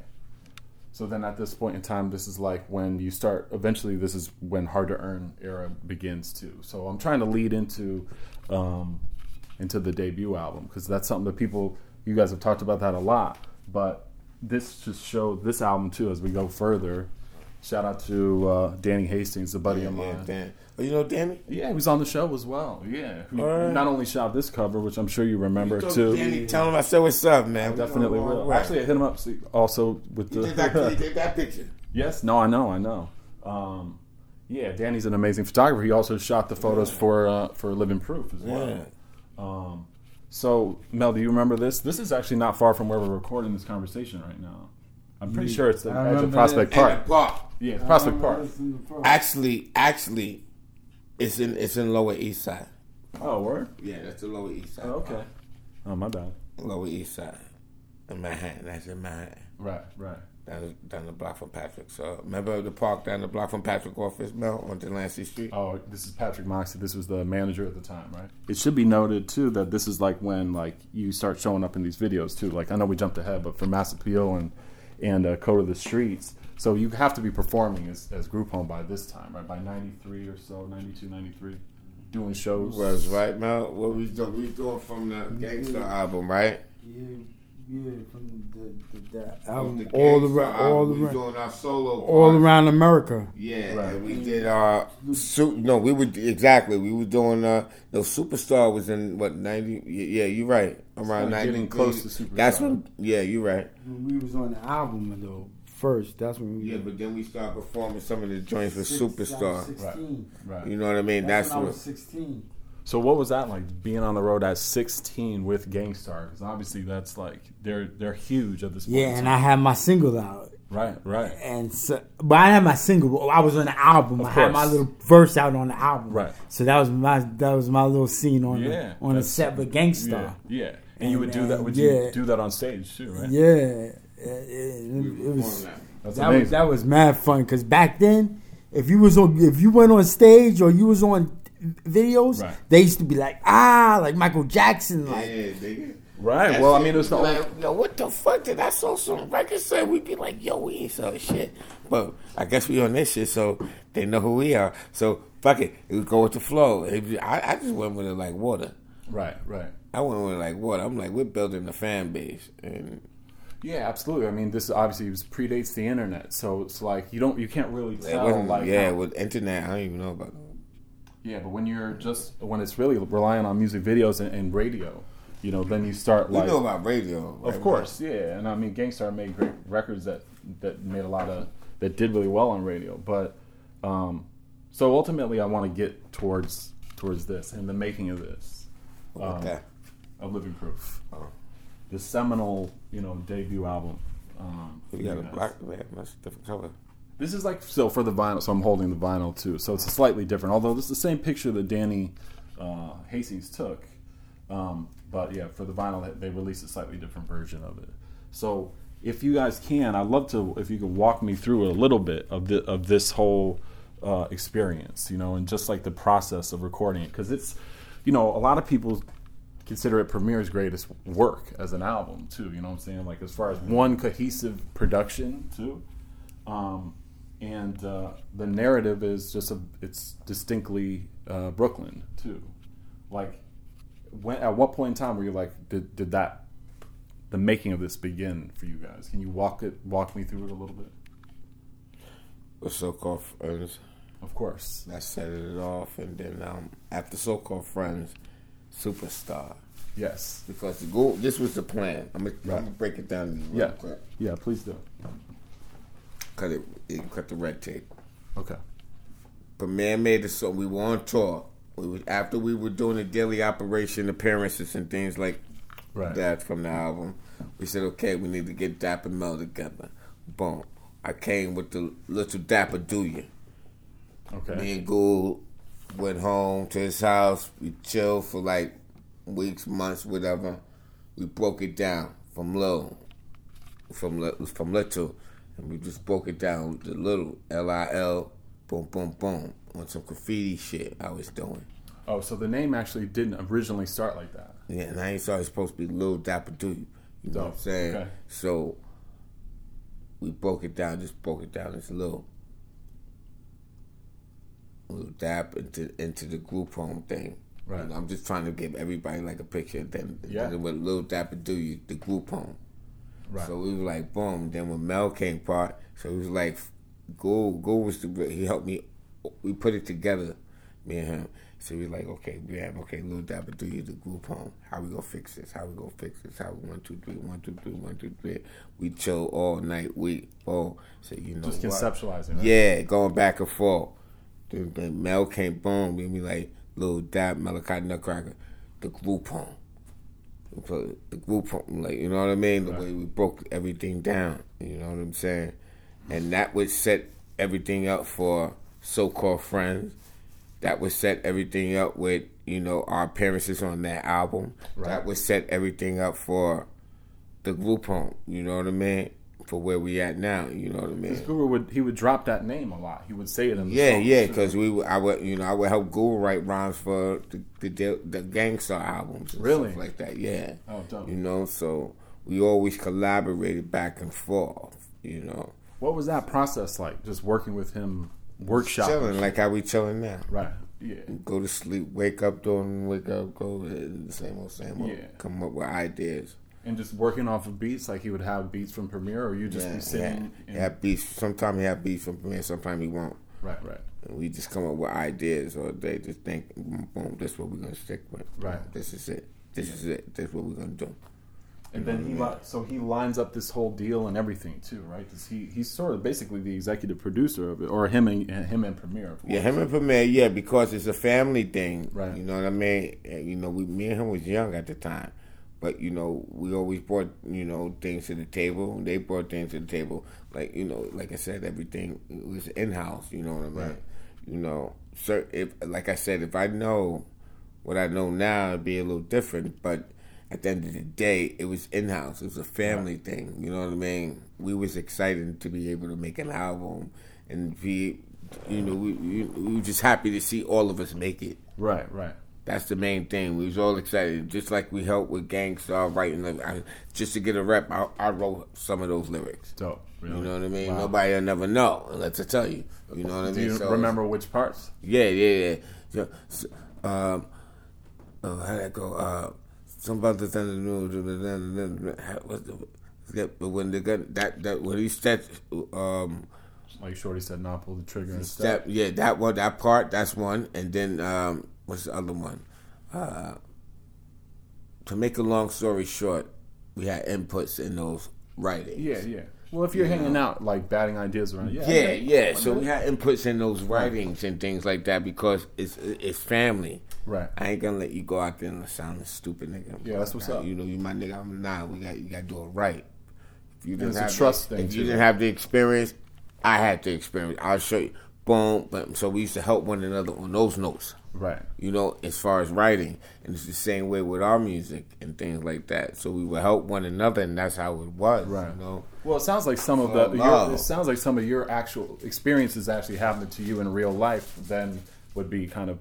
So then, at this point in time, this is like when you start. Eventually, this is when hard to earn era begins too. So I'm trying to lead into, um, into the debut album because that's something that people, you guys have talked about that a lot. But this just showed this album too as we go further. Shout out to uh, Danny Hastings, a buddy Yeah, of yeah, mine. Dan. You know Danny? Yeah, he was on the show as well. Yeah, who Alright. not only shot this cover, which I'm sure you remember Told too. Danny, tell him I said what's up, man. We Definitely going a will. way. Actually, I hit him up see, also with he the. did that, he did that picture. Yes, no, I know, I know. Um, Yeah, Danny's an amazing photographer. He also shot the photos for uh, for Livin' Proof as well. Yeah. Um, so Mel, do you remember this? This is actually not far from where we're recording this conversation right now. I'm pretty sure it's the edge of Prospect. Park. Park. Yeah, it's Prospect Park. Actually, actually, it's in it's in Lower East Side. Oh, word. Yeah, that's the Lower East Side. Oh, okay. Oh, my bad. Lower East Side, in Manhattan. That's in Manhattan. Right, right. Down, down the block from Patrick. So remember the park down the block from Patrick office, Mel, on Delancey Street. Oh, this is Patrick Moxey. This was the manager at the time, right? It should be noted too that this is like when like you start showing up in these videos too. Like I know we jumped ahead, but for Mass Appeal and and uh, Code of the Streets, so you have to be performing as, as Group Home by this time, right? By '93 or so, '92, '93, doing shows. Was right, Mel. What we doing? We doing from the Gang Starr album, right? Yeah, yeah, from the, the, the album, the all Gangsta around, all album. We around, doing our solo. all part. around America. Yeah, Right. and we did our su- no, we were exactly. We were doing uh no superstar was in what ninety? Yeah, you're right. Around kinda ninety, close to Superstar. That's when. Yeah, you're right. When we was on the album though, first, that's when we Yeah, but then we started performing some of the joints with Six- Superstar. I Sixteen. Right. You know what I mean? That's, That's, when I what. was sixteen. So what was that like being on the road at 16 with Gang Starr? Because obviously that's like they're they're huge at this point. Yeah, and. I had my single out. right, right, And so, but I had my single. I was on the album. Of I had my little verse out on the album. Right. So that was my that was my little scene on Yeah, the on the that's- set with yeah, Gang Starr. yeah. And, you would do And, that? Would uh, you do that on stage too? Right. Yeah, it, it- it was That's that was that was mad fun because back then, if you was on if you went on stage or you was on videos, Right. they used to be like ah like Michael Jackson like nigga. right. Well, I mean, it was the only, like, yo, what the fuck did I saw some records say? We'd be like, yo, we ain't saw shit. But I guess we on this shit, so they know who we are. So fuck it, we go with the flow. It I, I just went with it like water. right, right. I went with it like water. I'm like, we're building a fan base, and Yeah, absolutely. I mean, this obviously was predates the internet, so it's like you don't, you can't really it tell. wasn't. like, yeah, how- with internet, I don't even know about. it. yeah. But when you're just when it's really relying on music videos and, and radio, you know, then you start We like, know about radio, right? of course, yeah. And I mean, Gang Starr made great records that that made a lot of that did really well on radio. But um, so ultimately, I want to get towards towards this and the making of this. Okay. of Livin' Proof. Oh. The seminal, you know, debut album. Um, We for got a black man, that's a different color. This is like so for the vinyl. So I'm holding the vinyl too. So it's slightly different. Although this is the same picture that Danny uh, Hastings took, um, but yeah, for the vinyl they- they released a slightly different version of it. So if you guys can, I'd love to if you could walk me through a little bit of the of this whole uh, experience, you know, and just like the process of recording it, because it's, you know, a lot of people consider it Premier's greatest work as an album too. You know what I'm saying? Like as far as one cohesive production too, um, and uh, the narrative is just a it's distinctly uh, Brooklyn too. Like when at what point in time were you like did did that the making of this begin for you guys? Can you walk it walk me through it a little bit? With so-called friends, Of course. that set it off, and then um, after so-called friends, superstar. Yes. Because the goal, this was the plan. I'm gonna, Right. I'm gonna break it down real Yeah. quick. Yeah. Please do. Cut it, it, cut the red tape. Okay. But man made it so we were on tour. We was after we were doing the daily operation appearances and things like Right. that from the album. We said, okay, we need to get Dapper Mel together. Boom. I came with the little Dapper Do You. Okay. Me and Gould went home to his house. We chilled for like weeks, months, whatever. We broke it down from low, from from little, and we just broke it down to little L I L, boom, boom, boom, on some graffiti shit I was doing. Oh, so the name actually didn't originally start like that. Yeah, and I ain't it's supposed to be Lil Dapper Dude. You. You know what I'm saying? Okay. So we broke it down, just broke it down as Lil. Lil Dap into into the group home thing. Right. And I'm just trying to give everybody like a picture. Then, Yeah. then with Lil Dapper Do You, the group home. Right. So we were like, boom. Then when Mel came part, so it was like, go, go was the he helped me. We put it together, me and him. So we like, okay, we have okay, little Dapper do you the group home. How we gonna fix this? How we gonna fix this? How we one two three one two three one two three. We chill all night. We oh, so you know Just what? conceptualizing. Right? Yeah, going back and forth. Then Mel came boom, made me like little dab Melachi Nutcracker, the group home. The group like you know what I mean. The right. way we broke everything down, you know what I'm saying, and that would set everything up for so-called friends. That would set everything up with you know our appearances on that album. Right. That would set everything up for the group home. You know what I mean? For where we at now. You know what I mean? Guru would he would drop that name a lot. He would say it in the yeah, yeah. Because we I would you know I would help Guru write rhymes for the the, the Gang Starr albums, really like that. Yeah. Oh, dope. You know, so we always collaborated back and forth. You know. What was that process like? Just working with him, workshop, chilling like how we chilling now. Right. Yeah. Go to sleep, wake up, doing wake up, go the same old, same old. Yeah. Come up with ideas. And just working off of beats, like he would have beats from Premier, or you just yeah, be sitting. Yeah, and... have beats. Sometimes he have beats from Premier, sometimes he won't. Right, right. And we just come up with ideas, or they just think, boom, boom this is what we're gonna stick with. Right. This is it. This yeah. is it. This is what we're gonna do. And then he li- so he lines up this whole deal and everything too, right? He he's sort of basically the executive producer of it, or him and him and Premier. Yeah, him and Premier. Yeah, because it's a family thing. Right. You know what I mean? You know, we me and him was young at the time. But you know, we always brought you know things to the table. They brought things to the table. Like you know, like I said, everything was in house. You know what I mean? Right. You know, so if like I said, if I know what I know now, it'd be a little different. But at the end of the day, it was in house. It was a family right. thing. You know what I mean? We was excited to be able to make an album and be, you know, we, we, we were just happy to see all of us make it. Right, right. That's the main thing. We was all excited, just like we helped with Gang Starr writing. I, just to get a rep, I, I, wrote some of those lyrics. So Really? You know what I mean? Wow. Nobody will never know unless I tell you. You know what I mean? Do you so, remember which parts? Yeah, yeah, yeah. So, um, oh, how that go? Uh, some about the thunder. What's the? But when the gun that that when he said, um, like Shorty said, not pull the trigger and step. Yeah, that one, that part, that's one, and then um, what's the other one? Uh, to make a long story short, we had inputs in those writings. Yeah, yeah. Well, if you're you hanging know? out, like batting ideas around, yeah, yeah, yeah. So we had inputs in those writings and things like that because it's it's family. Right. I ain't gonna let you go out there and sound a stupid nigga. Yeah, that's what's up. You know, you my nigga. I'm nah. We got you got to do it right. If you didn't have trust the, thing. If you didn't have the experience, I had the experience. I'll show you. Boom. But so we used to help one another on those notes. Right. You know, as far as writing. And it's the same way with our music and things like that. So we would help one another and that's how it was. Right. You know? Well it sounds like some of the your, it sounds like some of your actual experiences actually happened to you in real life then would be kind of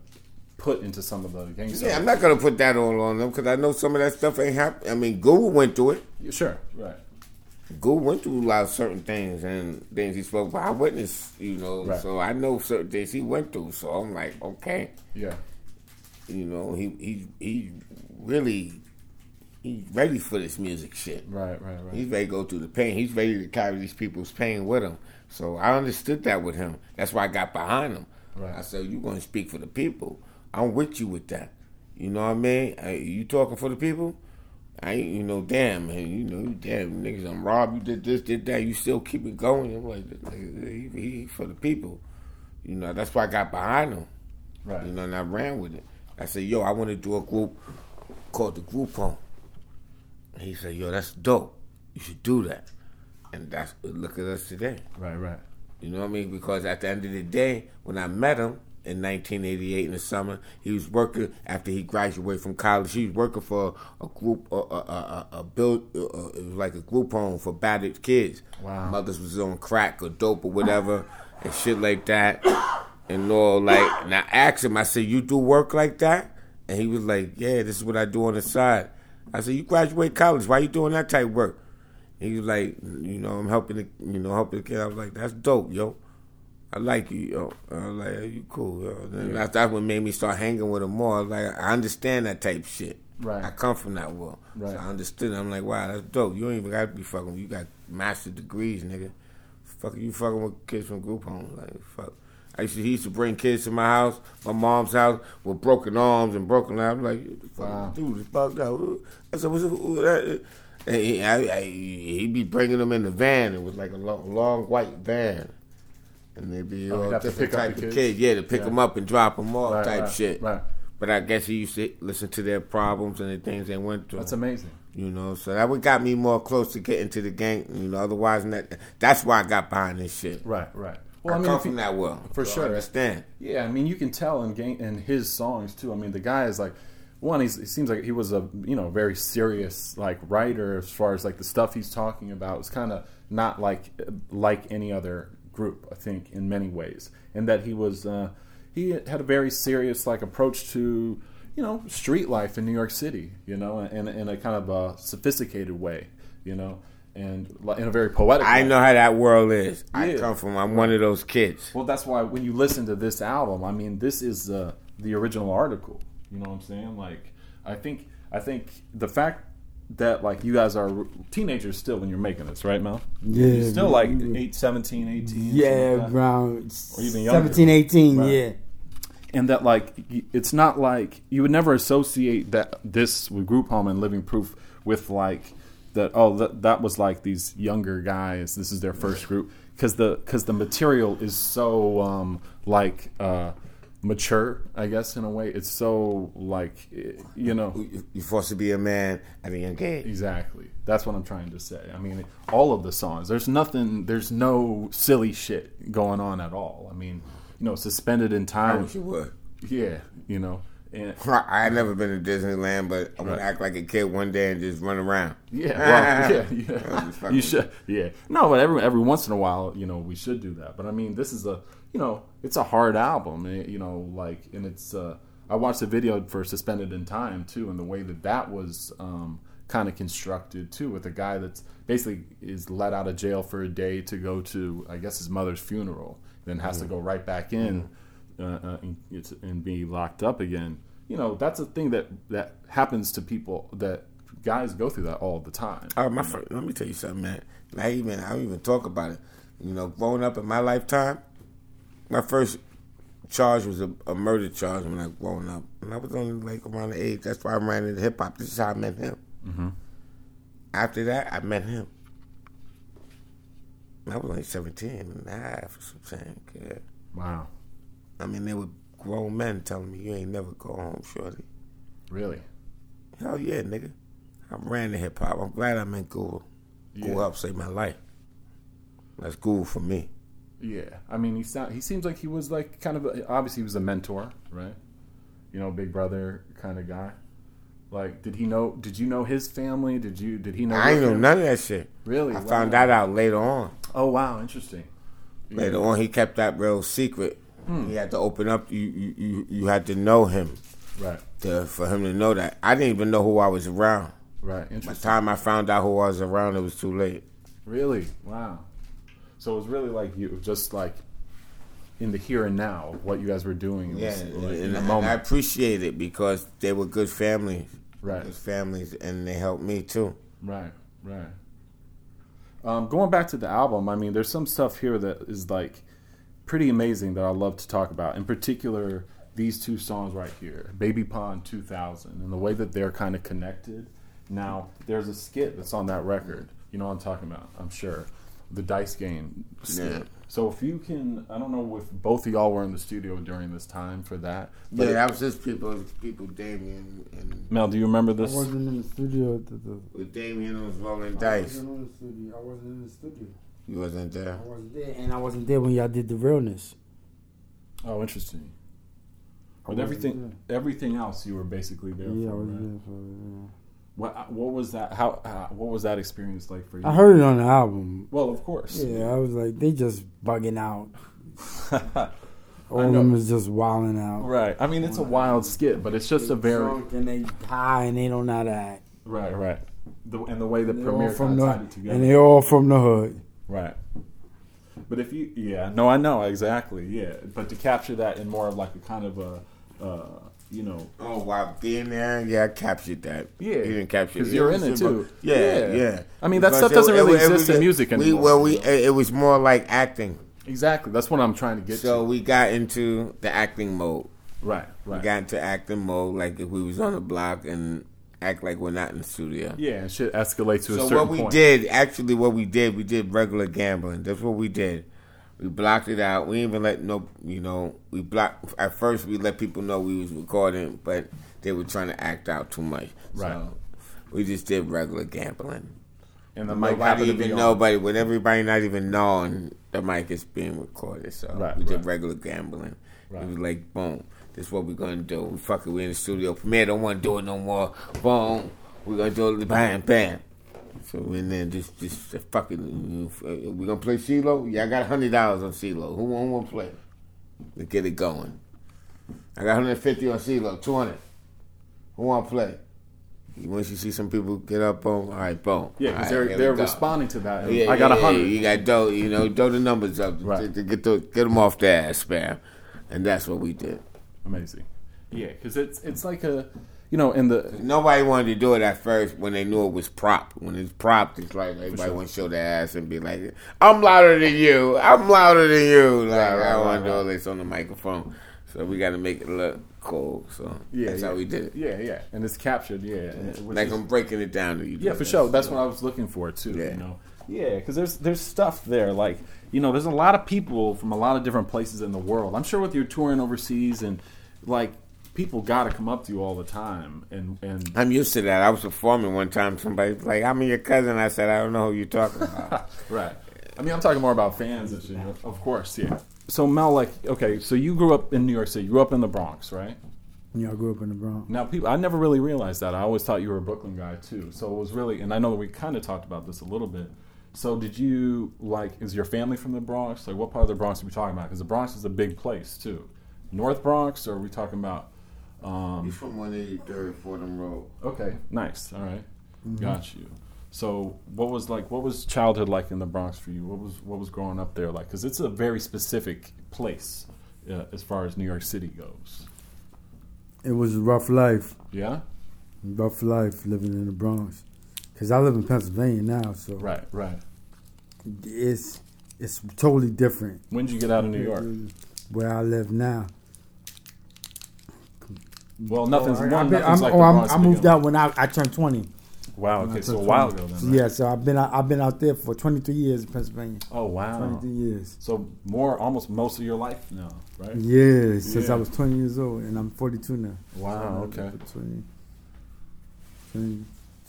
put into some of the games. Yeah, I'm not gonna put that all on them because I know some of that stuff ain't happening. I mean, Guru went through it. Sure, right. Guru went through a lot of certain things and things he spoke about. I witnessed, you know, right. so I know certain things he went through. So I'm like, okay, yeah, you know, he he he really he's ready for this music shit. Right, right, right. He's ready to go through the pain. He's ready to carry these people's pain with him. So I understood that with him. That's why I got behind him. Right. I said, "You're going to speak for the people. I'm with you with that. You know what I mean? Uh, you talking for the people." I ain't, you know, damn, man, you know, damn, niggas, I'm robbed, you did this, did that, you still keep it going. I'm like, he, he for the people. You know, that's why I got behind him. Right. You know, and I ran with it. I said, yo, I want to do a group called the Group Home. And he said, yo, that's dope. You should do that. And that's, look at us today. Right, right. You know what I mean? Because at the end of the day, when I met him, in 1988 in the summer. He was working after he graduated from college. He was working for a group, a, a, a, a build, uh, it was like a group home for battered kids. Wow. Mothers was on crack or dope or whatever and shit like that. And all like, and I asked him, I said, "You do work like that?" And he was like, "Yeah, this is what I do on the side." I said, "You graduate college? Why you doing that type work?" He was like, "You know, I'm helping the, you know, helping the kid." I was like, "That's dope, yo." I like you, yo. I was like, you cool, yo. Then yeah. that's what made me start hanging with him more. I was like, I understand that type shit. Right. I come from that world. Right. So I understood. I'm like, wow, that's dope. You don't even got to be fucking. You got master degrees, nigga. Fuck you fucking with kids from group homes. Like, fuck. I used to, he used to bring kids to my house, my mom's house, with broken arms and broken legs. I'm like, wow. dude, fucked up. I said, what's that? And he, I, I, he'd be bringing them in the van. It was like a long, long white van and they'd be Oh, all he'd different type of kids? kids. Yeah, to pick Yeah. them up and drop them off Right, type right, shit. right. But I guess he used to listen to their problems and the things they went through. That's amazing. You know, so that what got me more close to getting to the gang. You know, otherwise, that, that's why I got behind this shit. Right, right. Well, I come from you- that world, for so I sure. understand. Yeah, I mean, you can tell in gang in his songs too. I mean, the guy is like one. He's, he seems like he was a you know very serious like writer as far as like the stuff he's talking about. It's kind of not like like any other group. I think in many ways, and that he was uh, he had a very serious like approach to you know street life in New York City. You know, in, in a kind of a sophisticated way. You know. And in a very poetic. I way. know how that world is. I come from. I'm one of those kids. Well, that's why when you listen to this album, I mean, this is uh, the original article. You know what I'm saying? Like, I think, I think the fact that like you guys are teenagers still when you're making this, right, Mel? Yeah, You're still like we- 8, 17, 18. something Yeah, like around Or even younger. 17, 18, Right. yeah. and that like it's not like you would never associate that this with group home and living proof with like that oh that, that was like these younger guys this is their first group because the because the material is so um like uh mature i guess in a way it's so like you know You- You're forced to be a man at a young age. Exactly. That's what I'm trying to say. I mean, all of the songs. There's nothing. There's no silly shit going on at all. I mean, you know, suspended in I time. wish you would. Yeah, you know, and I had never been to Disneyland, but I want Right. to act like a kid one day and just run around. yeah, well, yeah, yeah. you should. Yeah, no, but every every once in a while, you know, we should do that. But I mean, this is a, you know, it's a hard album. eh, You know, like, and it's. uh I watched the video for Suspended in Time too, and the way that that was um, kind of constructed too, with a guy that's basically is let out of jail for a day to go to, I guess, his mother's funeral, then has to go right back in uh, uh, and, and be locked up again. You know, that's a thing that that happens to people that guys go through that all the time. Oh, my first, let me tell you something, man. I even I don't even talk about it. You know, growing up in my lifetime, my first charge was a, a murder charge when I was growing up, and I was only like around the age. That's why I ran into hip hop. This is how I met him. Mm-hmm. After that, I met him. I was only 17 and a half or something. Yeah. Wow, I mean, they were grown men telling me, you ain't never go home, shorty. really? Hell yeah, nigga. I ran to hip hop. I'm glad I met Guru. Guru Yeah. helped save my life. That's Guru for me. Yeah, I mean, he sound, he seems like he was like kind of a, obviously he was a mentor, right? You know, big brother kind of guy. Like, did he know? Did you know his family? Did you? Did he know? I ain't know none of that shit. Really? I Wow. found that out later on. Oh wow, interesting. Later on, he kept that real secret. Hmm. He had to open up. You, you, you, you had to know him Right, to, for him to know that. I didn't even know who I was around. right, By the time I found out who I was around, it was too late. Really? Wow. So it was really like you, just like in the here and now, what you guys were doing. Yeah, was, like, in the moment. I appreciate it because they were good families. Right. Good families, and they helped me too. Right, right. Um, going back to the album, I mean, there's some stuff here that is like pretty amazing that I love to talk about. In particular, these two songs right here, "Baby Pond 2000," and the way that they're kind of connected. Now, there's a skit that's on that record. You know what I'm talking about? I'm sure the dice game. Yeah. So if you can, I don't know if both of y'all were in the studio during this time for that. But yeah, that was just people, people, Damien and Mel, do you remember this? I this? wasn't in the studio. The, the, with Damien was rolling I dice. wasn't in the studio. I wasn't in the studio. You wasn't there. I wasn't there, and I wasn't there when y'all did the realness. Oh, interesting. But wasn't everything, everything else, you were basically there Yeah, I for. was right? there for. Yeah. What What was that? How, how What was that experience like for you? I heard it on the album. Well, of course. Yeah, I was like, they just bugging out. All of them is just wilding out. right. I mean, it's a wild skit, but it's just a very drunk and they high and they don't know how to act. right, right. The, and the way the They Premier from the of tied it together. and they all from the hood. Right. But if you, yeah, no, I know exactly, yeah. But to capture that in more of like a kind of a, uh, you know, Oh, while being there, yeah, I captured that. Yeah, you didn't capture 'cause it. you're in it, too. Yeah, Yeah. yeah. I mean, that Because stuff doesn't it- really it exist in music we, anymore, Well, we it was more like acting. exactly. That's what I'm trying to get So to. we got into the acting mode. Right, We got into acting mode, like if we was on the block and act like we're not in the studio. yeah, it should escalate to a certain point. So what we point. did, actually, what we did, we did regular gambling. That's what we did. We blocked it out. We even let no, you know, we blocked. At first, we let people know we was recording, but they were trying to act out too much. Right. So we just did regular gambling. And the mic Nobody happened to even be on. nobody with everybody not even knowing the mic is being recorded. So Right, we did right. regular gambling. Right. It was like boom, this is what we're gonna do. We fuck it, we in the studio. Premier don't wanna do it no more. Boom. We're gonna do it bam bam. So and then just just fucking. it. We gonna play CeeLo? Yeah, I got hundred dollars on CeeLo. Who won't want to play? Let's get it going. I got 150 on CeeLo, 200. Who want to play? Once you see some people get up on, all right, boom. Yeah, because right, they're they're responding to that. Yeah, I got a yeah, hundred. yeah, You got dough, you know, dough the numbers up to, Right. to get the, get them off their ass, spam, and that's what we did. Amazing. Yeah, because it's it's like a, you know, in the Nobody wanted to do it at first when they knew it was prop. When it's prop, it's like everybody sure. want to show their ass and be like, "I'm louder than you. I'm louder than you." Like Right, right, I right, want to do right. all this on the microphone, so we got to make it look cool. So yeah, that's yeah. how we did it. Yeah, yeah, and it's captured. Yeah, which Like is- I'm breaking it down to you. Yeah, for sure. That's what I was looking for too. Yeah. You know. Yeah, because there's there's stuff there. Like you know, there's a lot of people from a lot of different places in the world. I'm sure with your touring overseas and like people got to come up to you all the time and and I'm used to that. I was performing one time. Somebody's like, "I'm your cousin." I said, "I don't know who you're talking about." right. I mean, I'm talking more about fans and shit. Of course, yeah. So Mel, like, okay, so you grew up in New York City. You grew up in the Bronx, right? Yeah, I grew up in the Bronx. Now, people, I never really realized that. I always thought you were a Brooklyn guy too. So it was really, and I know that we kind of talked about this a little bit. So did you like? Is your family from the Bronx? Like, what part of the Bronx are we talking about? Because the Bronx is a big place too. North Bronx, or are we talking about? Um, He's from 183rd Fordham Road. okay, nice. All right. got you. So what was like? What was childhood like in the Bronx for you? What was what was growing up there like? Because it's a very specific place uh, as far as New York City goes. It was a rough life, Yeah. rough life living in the Bronx. Cause I live in Pennsylvania now, so Right. Right. it's it's totally different. When did you get out of New York? Where I live now. Well, nothing's Oh, I- one. Been- nothing's like oh, I moved out when I, I turned 20. Wow. Okay, so a while ago then. right? Yeah, so I've been out, I've been out there for 23 years in Pennsylvania. Oh wow. 23 years. So more, almost most of your life now, right? Yeah, since Yeah. I was 20 years old, and I'm 42 now. Wow. So, Okay. for 20, 20,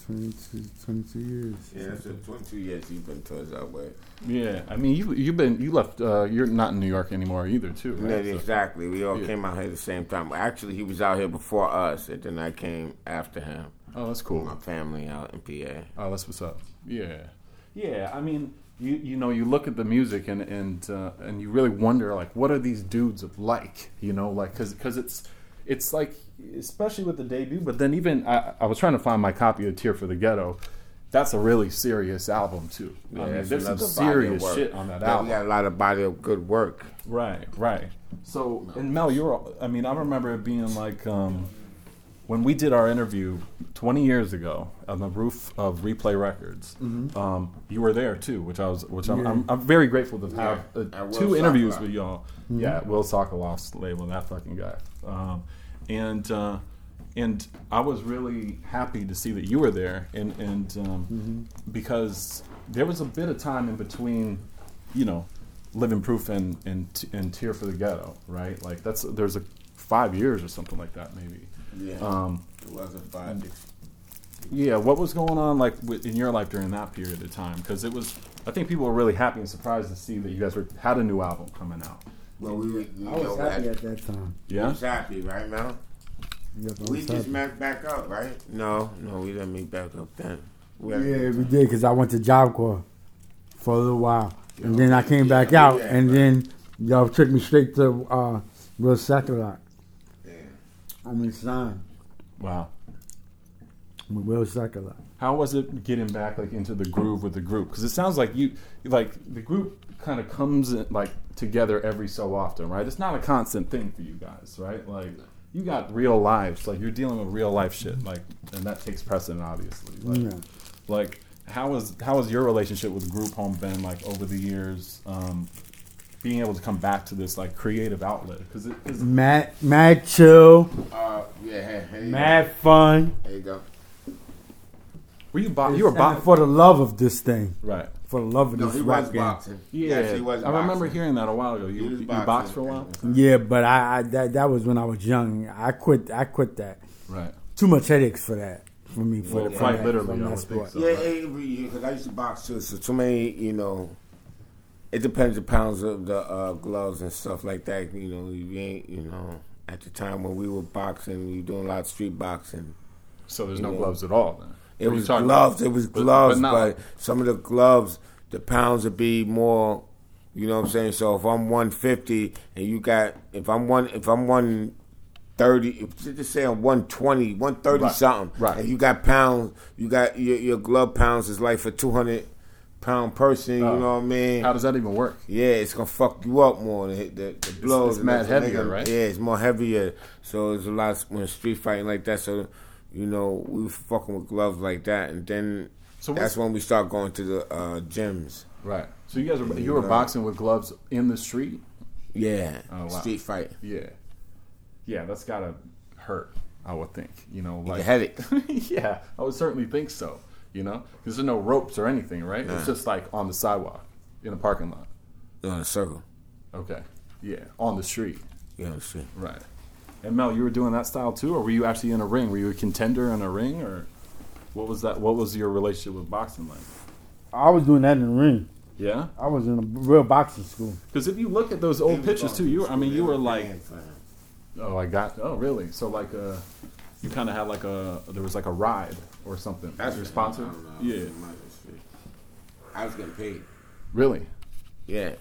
22, 22 years. Yeah, that's the 22 years he's been towards that way. Yeah. I mean, you you've been you left. Uh, you're not in New York anymore either, too, Yeah, right? So- exactly. We all Yeah. came out here at the same time. Actually, he was out here before us, and then I came after him. oh, that's cool. my family out in PA. Oh, that's what's up. Yeah, yeah. I mean, you you know, you look at the music and and uh, and you really wonder like, what are these dudes like? You know, like because it's it's like especially with the debut, but then even I, I was trying to find my copy of Tear for the Ghetto. That's a really serious album too. I mean, there's some serious shit on that album. We got a lot of body of good work. Right, right. So, and Mel, you're. I mean, I remember it being like um, when we did our interview 20 years ago on the roof of Replay Records. Um, you were there too, which I was, which I'm, I'm, I'm very grateful to have Yeah, uh, two interviews Socolov. with y'all. Yeah, Will Socolov's label, that fucking guy. Um, and uh, and I was really happy to see that you were there, and and um, because there was a bit of time in between, you know, Livin' Proof and and and Tear for the Ghetto, right? Like that's there's a five years or something like that, maybe. Yeah. Um, it wasn't five. yeah, what was going on like with, in your life during that period of time? Because it was, I think people were really happy and surprised to see that you guys were, had a new album coming out. Well, we, we, we I was happy that. at that time. We Yeah, was happy, right, Mel? Yep, We just met back up, right? No, no, we didn't meet back up then. We Yeah, we did because I went to Job Corps for a little while, and then I came back out, Yeah, and right. then y'all took me straight to uh, Real Sakalot. Yeah. I mean, signed wow. with Real Sakalot. How was it getting back like into the groove with the group? Because it sounds like you, like the group kind of comes in, like together every so often, right? It's not a constant thing for you guys, right? Like you got real lives, like you're dealing with real life shit, like, and that takes precedent, obviously. Like, Yeah. like how was how was your relationship with group home been like over the years? Um, being able to come back to this like creative outlet because it, 'cause- Mad, mad chill, Uh, yeah, here, here you mad fun. There you go. were you bo- you were And bo- for the love of this thing, right for the love of No, this he rap was game. boxing. Yeah, Yes, he was I remember hearing that a while ago. You, He was you boxed for a while, Yeah, but I, I that that was when I was young. I quit. I quit that. right? Too much headaches for that for me. For, Well, for quite that, literally, from that sport. so. Yeah, every year because I used to box too. So too many, you know. It depends the pounds of the uh, gloves and stuff like that. You know, you ain't, you know, at the time when we were boxing, we were doing a lot of street boxing. So there's no Yeah. gloves at all. Then It was gloves. It was gloves, but but, not- some of the gloves, the pounds would be more. You know what I'm saying? So if I'm 150 and you got, if I'm one, if I'm 130, if, just say I'm 120, 130 Right, something, right. and you got pounds, you got your, your glove pounds is like for 200 pound person. Oh. You know what I mean? How does that even work? Yeah, it's gonna fuck you up more. The, the, the blows, it's mad the heavier, right? Yeah, it's more heavier. So it's a lot when street fighting like that. So you know, we was fucking with gloves like that, and then So that's when we start going to the uh, gyms. Right. So you guys were you were Yeah. boxing with gloves in the street. Yeah, Oh, wow. street fight. Yeah. Yeah, that's gotta hurt. I would think. You know, Like headache. yeah, I would certainly think so. You know, because there's no ropes or anything, right? It's just like on the sidewalk in a parking lot. On a circle. Okay. Yeah, on the street. Yeah, on the street. Right. And Mel, you were doing that style too, or were you actually in a ring? Were you a contender in a ring, or what was that? What was your relationship with boxing like? I was doing that in the ring. Yeah, I was in a real boxing school. because if you look at those old pictures too, you were, I mean, you were like, oh, I got, oh, really? So like, uh, you kind of had like a, there was like a ride or something. That's your sponsor. I. Yeah, I was getting paid. really. Yeah,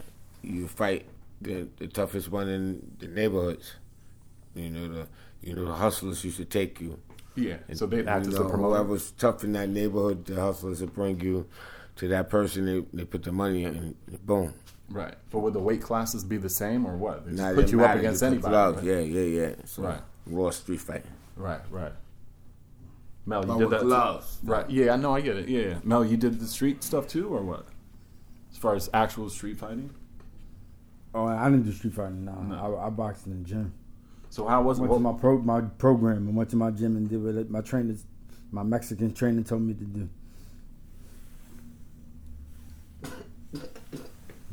you fight the the toughest one in the neighborhoods. You know the you know the hustlers used to take you. Yeah. And So they'd act as know, the promoter. Whoever's tough in that neighborhood, the hustlers would bring you to that person. They, they put the money in, and boom. Right. But would the weight classes be the same or what? They just Now, put they you up against you anybody. gloves. Right? Yeah, yeah, yeah. So, Right. Raw street fight. Right. Right. Mel, you But did with that. too? gloves. Right. Yeah, I know. I get it. Yeah. Mel, you did the street stuff too, or what? As far as actual street fighting. Oh, I didn't do street fighting. No, No. I, I boxed in the gym. So how was it? Went to my pro my program. I went to my gym and did what my trainers, my Mexican trainer told me to do.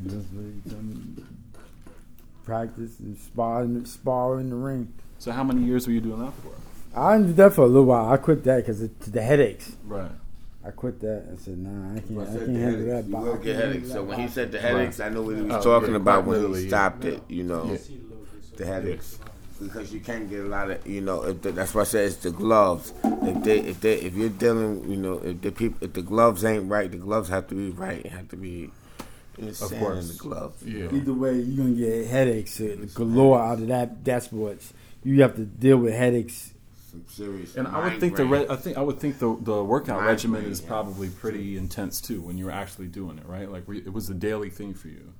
That's what he told me. Practice and spar, in- spar in the ring. so how many years were you doing that for? I did that for a little while. I quit that because the headaches. Right. I quit that. I said, nah, I can't. I I can't handle headaches. that. You I will can't get handle headaches. that So when he said the headaches, I know what he was Oh, talking yeah, about when literally, he stopped it. You know, Yeah. the headaches. Because you can't get a lot of, you know, if the, that's why I said it's the gloves. If they, if they, if you're dealing, you know, if the people, if the gloves ain't right, the gloves have to be right. It have to be in the course. the gloves. Yeah. Either way, you're gonna get headaches galore out of that. That's what you have to deal with headaches. Some serious. And I would think the migraine. re- I think I would think the the workout Migraine, regimen is yeah. probably pretty intense too when you're actually doing it, right? Like were you- it was a daily thing for you.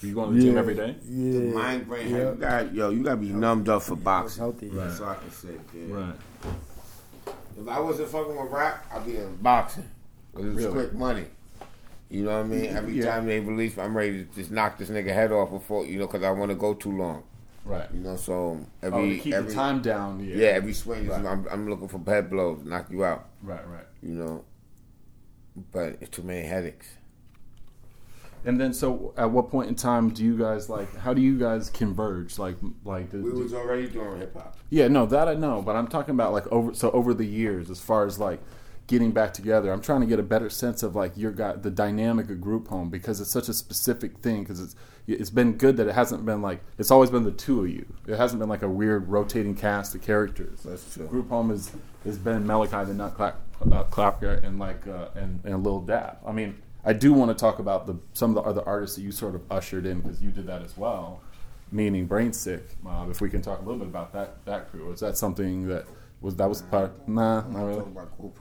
Were you going to the gym every day? Yeah, The migraine, yeah. you got, yo, you gotta be numbed up for boxing. healthy. That's all I can say. Kid. Right. If I wasn't fucking with rap, I'd be in boxing. 'Cause it's Really? quick money. You know what I mean? Every Yeah. time they release, I'm ready to just knock this nigga head off before you know, because I want to go too long. Right. You know, so Oh, every to keep every the time down. Yeah. yeah, every swing Right. I'm, I'm looking for head blows, to knock you out. Right. Right. You know, but it's too many headaches. And then, so at what point in time do you guys like? How do you guys converge? Like, like, do, We do- was already doing hip hop. yeah, no, that I know, but I'm talking about like over. So over the years, as far as like getting back together, I'm trying to get a better sense of like your got the dynamic of group home because it's such a specific thing. Because it's it's been good that it hasn't been like it's always been the two of you. It hasn't been like a weird rotating cast of characters. That's true. Group home is has been Melachi the Nut Clap, uh, Clapper and like uh, and and Lil Dap. I mean, I do want to talk about the some of the other artists that you sort of ushered in because you did that as well. Meaning Brain Sick. Uh, if we can talk a little bit about that that crew, is that something that was that was part? Nah, not really. group.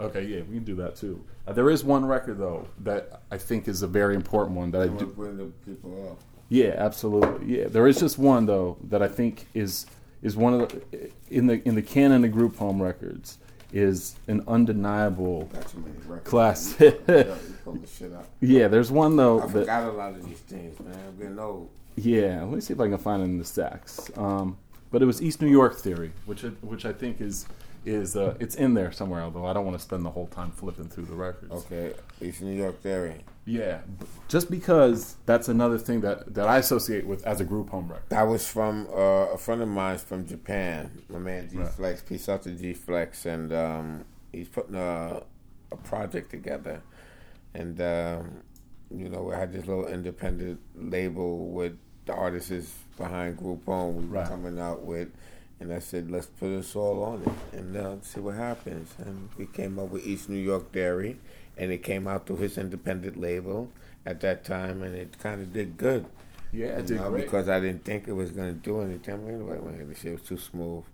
Okay, yeah, we can do that too. Uh, there is one record though that I think is a very important one that I I want to do. bring the people up. Yeah, absolutely. Yeah, there is just one though that I think is is one of the in the in the canon of group home records is an undeniable Got too many records. class. Yeah, you pulling the shit out. yeah, there's one though I that forgot a lot of these things, man. I'm getting old. yeah. Let me see if I can find it in the stacks. Um, but it was East New York theory, which which I think is is uh, it's in there somewhere. Although I don't want to spend the whole time flipping through the records. Okay, East New York Theory. Yeah, just because that's another thing that, that I associate with as a group home record. That was from uh, a friend of mine from Japan. My man G Right. Flex. Peace out to G Flex, and um, he's putting a a project together, and um, you know we had this little independent label with the artists behind Group Home. We were Right. coming out with. And I said, let's put us all on it and uh, see what happens. And we came up with East New York Theory, and it came out through his independent label at that time, and it kind of did good. Yeah, it did know, great. because I didn't think it was going to do anything. Wait, wait, this shit was too smooth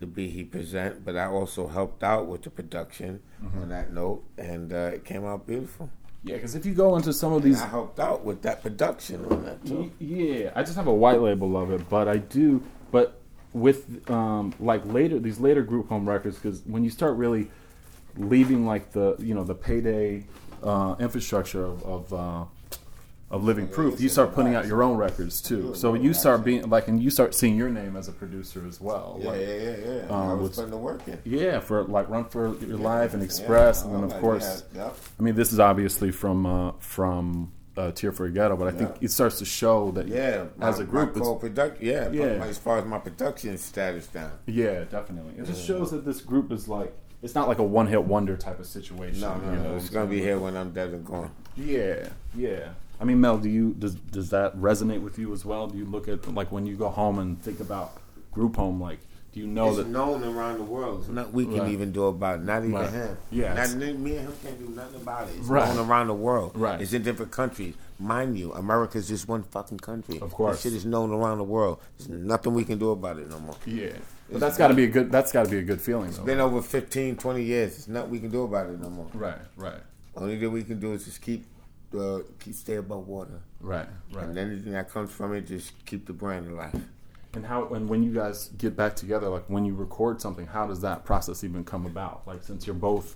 to be he present. But I also helped out with the production Mm-hmm. on that note, and uh, it came out beautiful. Yeah, because if you go into some of And these I helped out with that production on that too. Y- Yeah, I just have a white label of it, but I do. But with um, like later these later group home records, because when you start really leaving like the you know the payday uh, infrastructure of of, uh, of living proof, you start putting out your own records too. So you start being like, and you start seeing your name as a producer as well. Yeah, like, yeah, yeah, yeah. um, I was putting the work in. yeah, for like Run for Your Life and Express, and then of course. I mean this is obviously from uh, from uh, Tear for a Ghetto, but I think it starts to show that Yeah, as a group, my co-production. Yeah, Yeah. my- as far as my production status down. Yeah, definitely. It just shows that this group is like it's not like a one hit wonder type of situation. No, no, you no. know, It's gonna be here when I'm dead and gone. Yeah, yeah. I mean, Mel, do you does does that resonate with you as well? Do you look at like when you go home and think about group home? Like, you know it's that? known around the world. It's not we can Right. even do about it. Not even Right. him. Yeah, Not, me and him can't do nothing about it. It's Right. known around the world. Right. It's in different countries. Mind you, America's just one fucking country. Of course. This shit is known around the world. There's nothing we can do about it no more. Yeah, but that's got to be a good. That's got to be a good feeling, though. Been over 15, 20 years. There's nothing we can do about it no more. Right, right, Only thing we can do is just keep uh, keep stay above water. right, right. And anything that comes from it, just keep the brand alive. And how and when you guys get back together, like when you record something, how does that process even come about? Like since you're both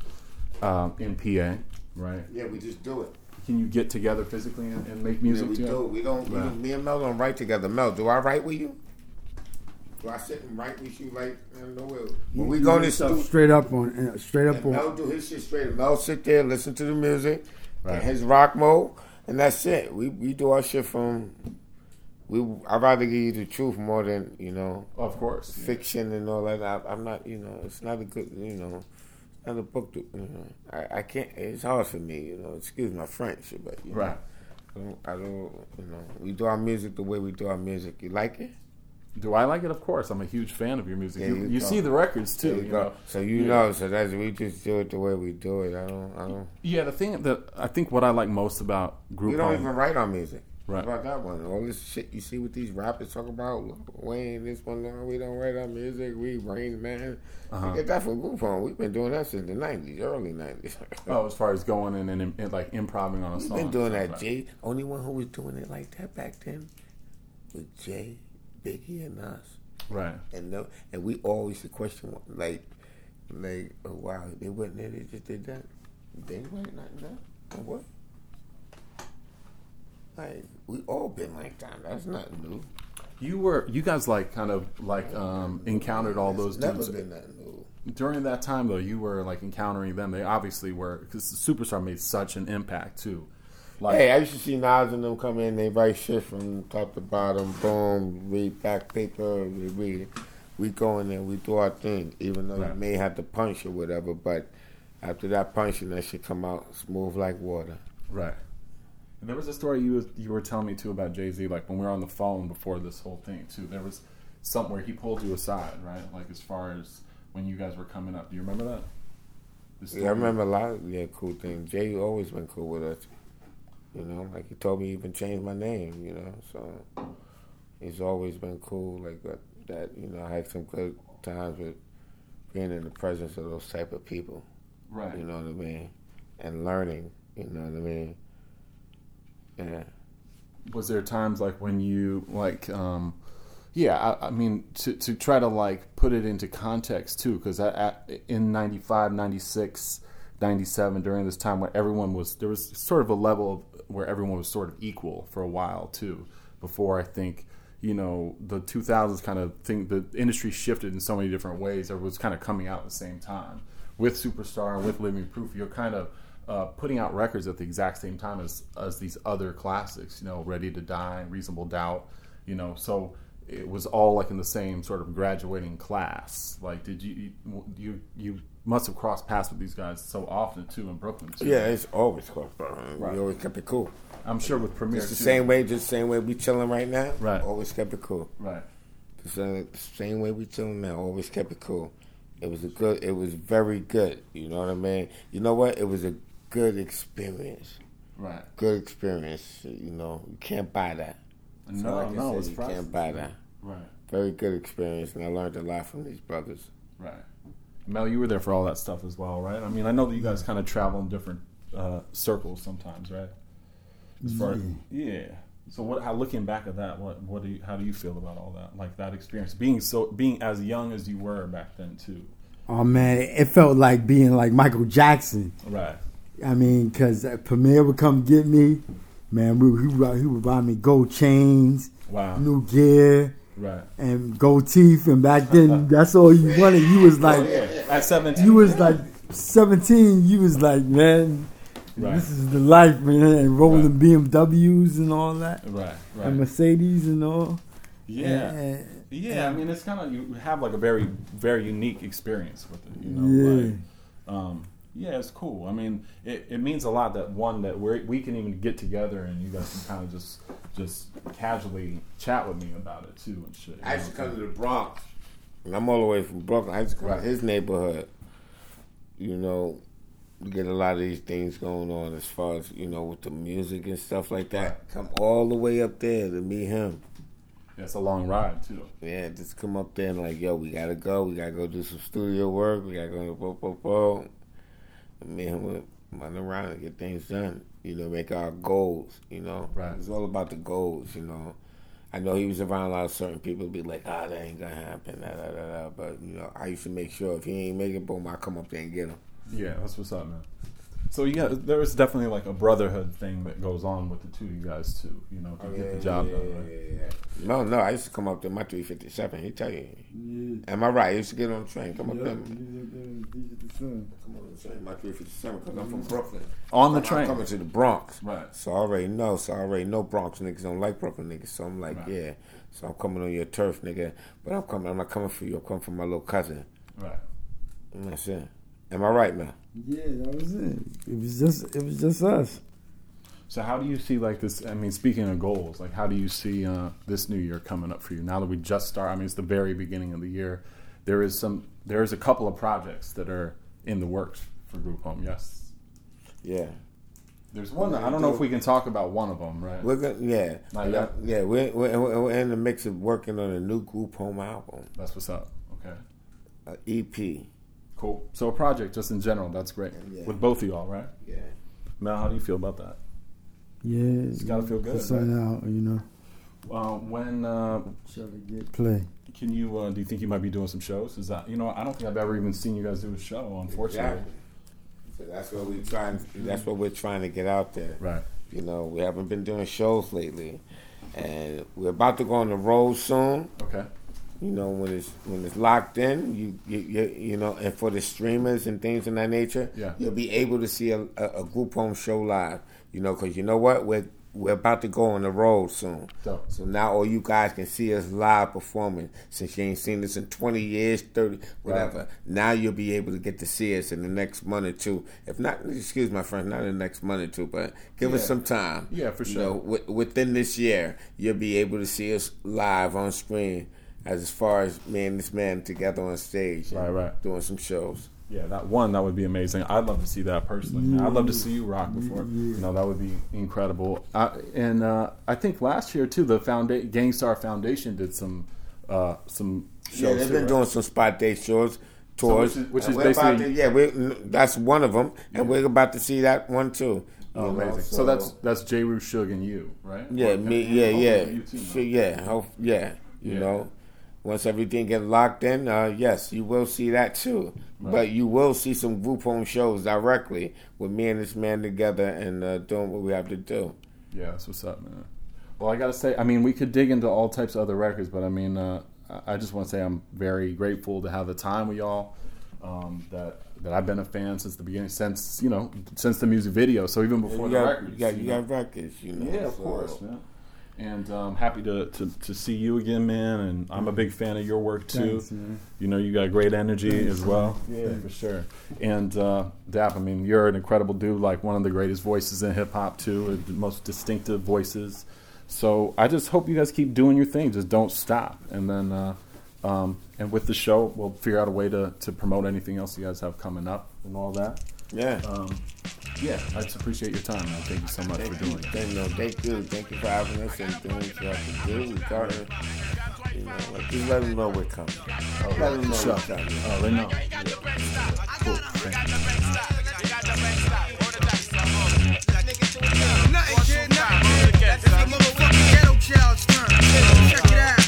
um, in PA, right? Yeah, we just do it. Can you get together physically and, and make Yeah, music we together? do. We don't. We don't. Me and Mel don't write together. Mel, do I write with you? Do I sit and write with you like I don't know where? When we go to studio, straight up on uh, straight up Mel on. do his shit straight. Mel sit there, listen to the music, Right. and his rock mode, and that's it. We we do our shit from. We I'd rather give you the truth more than you know Of course. fiction and all that. I, I'm not, you know, it's not a good, you know, not a book. To, you know, I, I can't. It's hard for me, you know. Excuse my French, but you know, Right. I don't, I don't, you know. We do our music the way we do our music. You like it? Do I like it? Of course. I'm a huge fan of your music. There you you you see the records too. You you know? So you Yeah. know. So that's we just do it the way we do it. I don't. I don't. Yeah, the thing that I think what I like most about group We don't home, even write our music. Right. About that one, all this shit you see what these rappers talk about, Wayne, this one, no, we don't write our music. We Rain Man, Uh-huh. we get that from Group Home. We've been doing that since the '90s, early '90s. oh, as far as going in and, and like improvising on a We've song. been doing that. Jay. Only one who was doing it like that back then was Jay, Biggie, and us. Right. And no, and we always to question like, like, oh wow, they went there, they just did that. They nothing down. Or What? Like we all been like that. That's not new. You were you guys like kind of like um, encountered all those It's never dudes been nothing new. during that time though. You were like encountering them. They obviously were because the Superstar made such an impact too. Like Hey, I used to see Nas and them come in. They write shit from top to bottom. Boom, read back paper. We read it. We go in there. We do our thing. Even though Right. you may have to punch or whatever, but after that punching, that shit come out smooth like water. Right. And there was a story you was, you were telling me too about Jay Z. Like when we were on the phone before this whole thing too. There was somewhere he pulled you aside, right? Like as far as when you guys were coming up. Do you remember that? Yeah, I remember a lot of yeah cool things. Jay always been cool with us. You know, like he told me he even changed my name. You know, so he's always been cool like. That you know, I had some good times with being in the presence of those type of people. Right. You know what I mean? And learning. You know what I mean? Yeah. was there times like when you like um yeah I, I mean to, to try to like put it into context too because in 95 96 97 during this time where everyone was there was sort of a level of where everyone was sort of equal for a while too before i think you know the 2000s kind of thing the industry shifted in so many different ways was kind of coming out at the same time with superstar and with living proof you're kind of uh, putting out records at the exact same time as as these other classics you know ready to die reasonable doubt you know so it was all like in the same sort of graduating class like did you you you must have crossed paths with these guys so often too in brooklyn too. Yeah, it's always close, bro. Right. We always kept it cool. I'm sure with Premier, Just the too. same way, just the same way we chilling right now. Right. Always kept it cool. right The same, the same way we chilling now. Always kept it cool. It was a good. It was very good. You know what I mean? You know what? It was a good experience. right Good experience. You know, you can't buy that. So no like no said, it's you priceless. can't buy that. right Very good experience, and I learned a lot from these brothers. Right. Mel, you were there for all that stuff as well, right? I mean, I know that you guys kind of travel in different uh, circles sometimes, right? As far yeah. So, what? How looking back at that, what? What do you? How do you feel about all that? Like that experience, being so, being as young as you were back then, too. Oh man, it felt like being like Michael Jackson. Right. I mean, because Premier would come get me. Man, we, he, would, he would buy me gold chains, Wow. new gear, Right. and gold teeth. And back then, that's all you wanted. You was like, At seventeen. you was like 17. You was like, man, Right. this is the life, man. And rolling BMWs and all that, Right. right, and Mercedes and all. Yeah. And- Yeah. I mean, it's kind of you have like a very, very unique experience with it. You know. Yeah. Like, um, yeah, it's cool. I mean, it, it means a lot that one that we we can even get together and you guys can kind of just just casually chat with me about it too and shit. I used to know? come to the Bronx, and I'm all the way from Brooklyn. I used to come Right. to his neighborhood. You know, to get a lot of these things going on as far as you know with the music and stuff like that. Come all the way up there to meet him. It's a long ride too. Yeah, just come up there and like, yo, we gotta go. We gotta go do some studio work. We gotta go, bo, bo, bo. And me and him would run around and get things done. You know, make our goals. You know, Right. It's all about the goals. You know, I know he was around a lot of certain people. Be like, ah, that ain't gonna happen. Da, da, da, da. But you know, I used to make sure if he ain't make it, boom, I come up there and get him. Yeah, that's what's up, man. So yeah, there is definitely like a brotherhood thing that goes on with the two of you guys too. You know, to oh, get the job done. Right? No, no, I used to come up to my three fifty seven. He tell you, am I right? I used to get on the train, come up there. Come on the train, my 357, because I'm from Brooklyn. On the I'm train. coming to the Bronx. Right. So I already know. So I already know Bronx niggas don't like Brooklyn niggas. So I'm like, Right. yeah. So I'm coming on your turf, nigga. But I'm coming. I'm not coming for you. I'm coming for my little cousin. Right. And that's it. Am I right, man? Yeah, that was it. It was just, it was just us. So how do you see like this? I mean, speaking of goals, like how do you see uh, this new year coming up for you? Now that we just start, I mean, it's the very beginning of the year. There is some, there is a couple of projects that are in the works for Group Home. Yes, Yeah. there's one. That, I don't know if we can talk about one of them, right? We're gonna, yeah. Not yet? Yeah, we're, we're, we're in the mix of working on a new group home album, That's what's up. Okay, a E EP. Cool. So a project, just in general, that's great Yeah. with both of y'all, right? Yeah. Mel, how do you feel about that? Yeah, It's gotta feel good, Put something out, you know. Uh, when uh, Try to get play. can you? Uh, do you think you might be doing some shows? Is that you know? I don't think I've ever even seen you guys do a show. Unfortunately, Exactly. So that's what we're trying. That's what we're trying to get out there. right? You know, we haven't been doing shows lately, and we're about to go on the road soon. Okay. You know, when it's when it's locked in, you you you, you know, and for the streamers and things of that nature, Yeah. you'll be able to see a, a, a group home show live. You know, because you know what, we're we're about to go on the road soon. Dope. So now all you guys can see us live performing. Since you ain't seen us in twenty years, thirty, whatever. Right. Now you'll be able to get to see us in the next month or two. If not, excuse my friend, not in the next month or two, but give us some time. Yeah, for sure You know, wi- within this year, you'll be able to see us live on screen. As far as me and this man together on stage, Right, right. doing some shows. Yeah, that one that would be amazing. I'd love to see that personally. I'd love to see you rock before. You know, that would be incredible. I, and uh, I think last year too, the founda- Gang Starr Foundation did some uh, some shows. Yeah, they've been right? doing some spot day shows, tours. which is- which is basically- to- yeah, that's one of them, and we're about to see that one too. Oh, know, amazing. So, that's that's J. Roo, Shug, and you, right? yeah, Or- me, and yeah, yeah, you too, yeah, hope, yeah. You Yeah. know, once everything get locked in, uh, yes, you will see that too. But you will see some group home shows directly with me and this man together and uh, doing what we have to do. Yeah, that's what's up, man. Well, I gotta say, I mean, we could dig into all types of other records, but I mean, uh, I just want to say I'm very grateful to have the time with y'all. Um, that that I've been a fan since the beginning, since you know, since the music video. So even before you the got, records, you got, you got records, you know. Yeah, of so- course. Yeah. And um, happy to, to, to see you again, man. And I'm a big fan of your work too. Thanks, man. You know, you got great energy as well. Yeah, for sure. And uh, Dap, I mean, you're an incredible dude. Like one of the greatest voices in hip hop too, and the most distinctive voices. So I just hope you guys keep doing your thing. Just don't stop. And then, uh, um, and with the show, we'll figure out a way to, to promote anything else you guys have coming up and all that. Yeah. Um, yeah, I just appreciate your time, man. Thank you so much Thank for you. doing it. Thank, no, thank you. Thank you for having us and doing what you have to do. Regardless, you know, like, just let them know we're coming. let them know Sure. we're coming. Oh, they know. Cool. Thank you. Nothing, kid, nothing. That's the motherfucking ghetto child's turn. Check it out.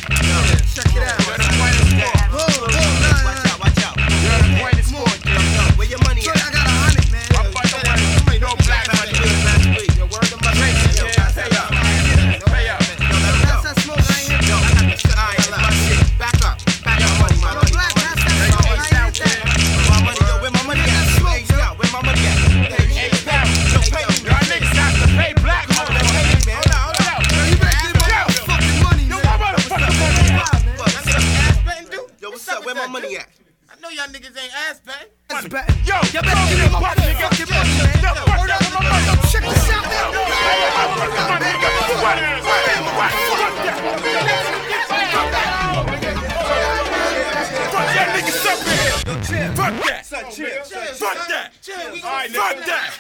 Niggas ain't ass betting. That's bad. Yo, you better get my motherfucking money, man. Word up. Yo, that. Fuck that.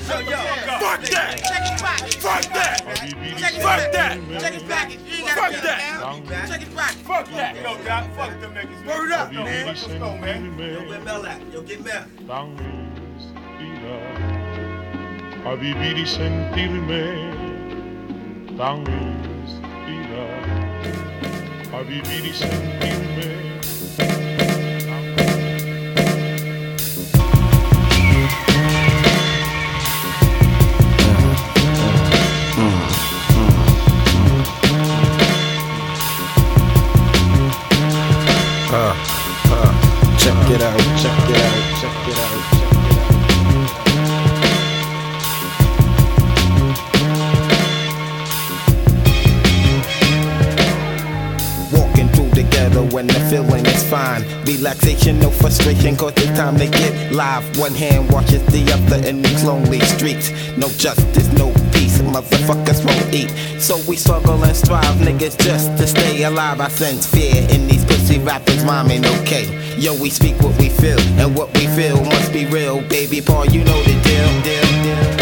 Fuck that. Check his pocket. Fuck that. Check his Fuck that. Check his pocket. You ain't gotta Fuck that. Check his pocket. Fuck that. Yo, Doc, fuck them niggas. Word up, man. Let's go, man. Yo, where Mel at? Yo, get Mel. a vivir y sentirme tan inspirado a vivir y sentirme Check it out. Check it out. Check it out. Check it out. Walking through the ghetto when the feeling is fine. Relaxation, no frustration, cause it's time to get live. One hand washes the other in these lonely streets. No justice, no peace, motherfuckers won't eat. So we struggle and strive, niggas, just to stay alive. I sense fear in these pussy rappers, mom ain't okay. Yo, we speak what we feel, and what we feel must be real. Baby Paul, you know the deal, deal.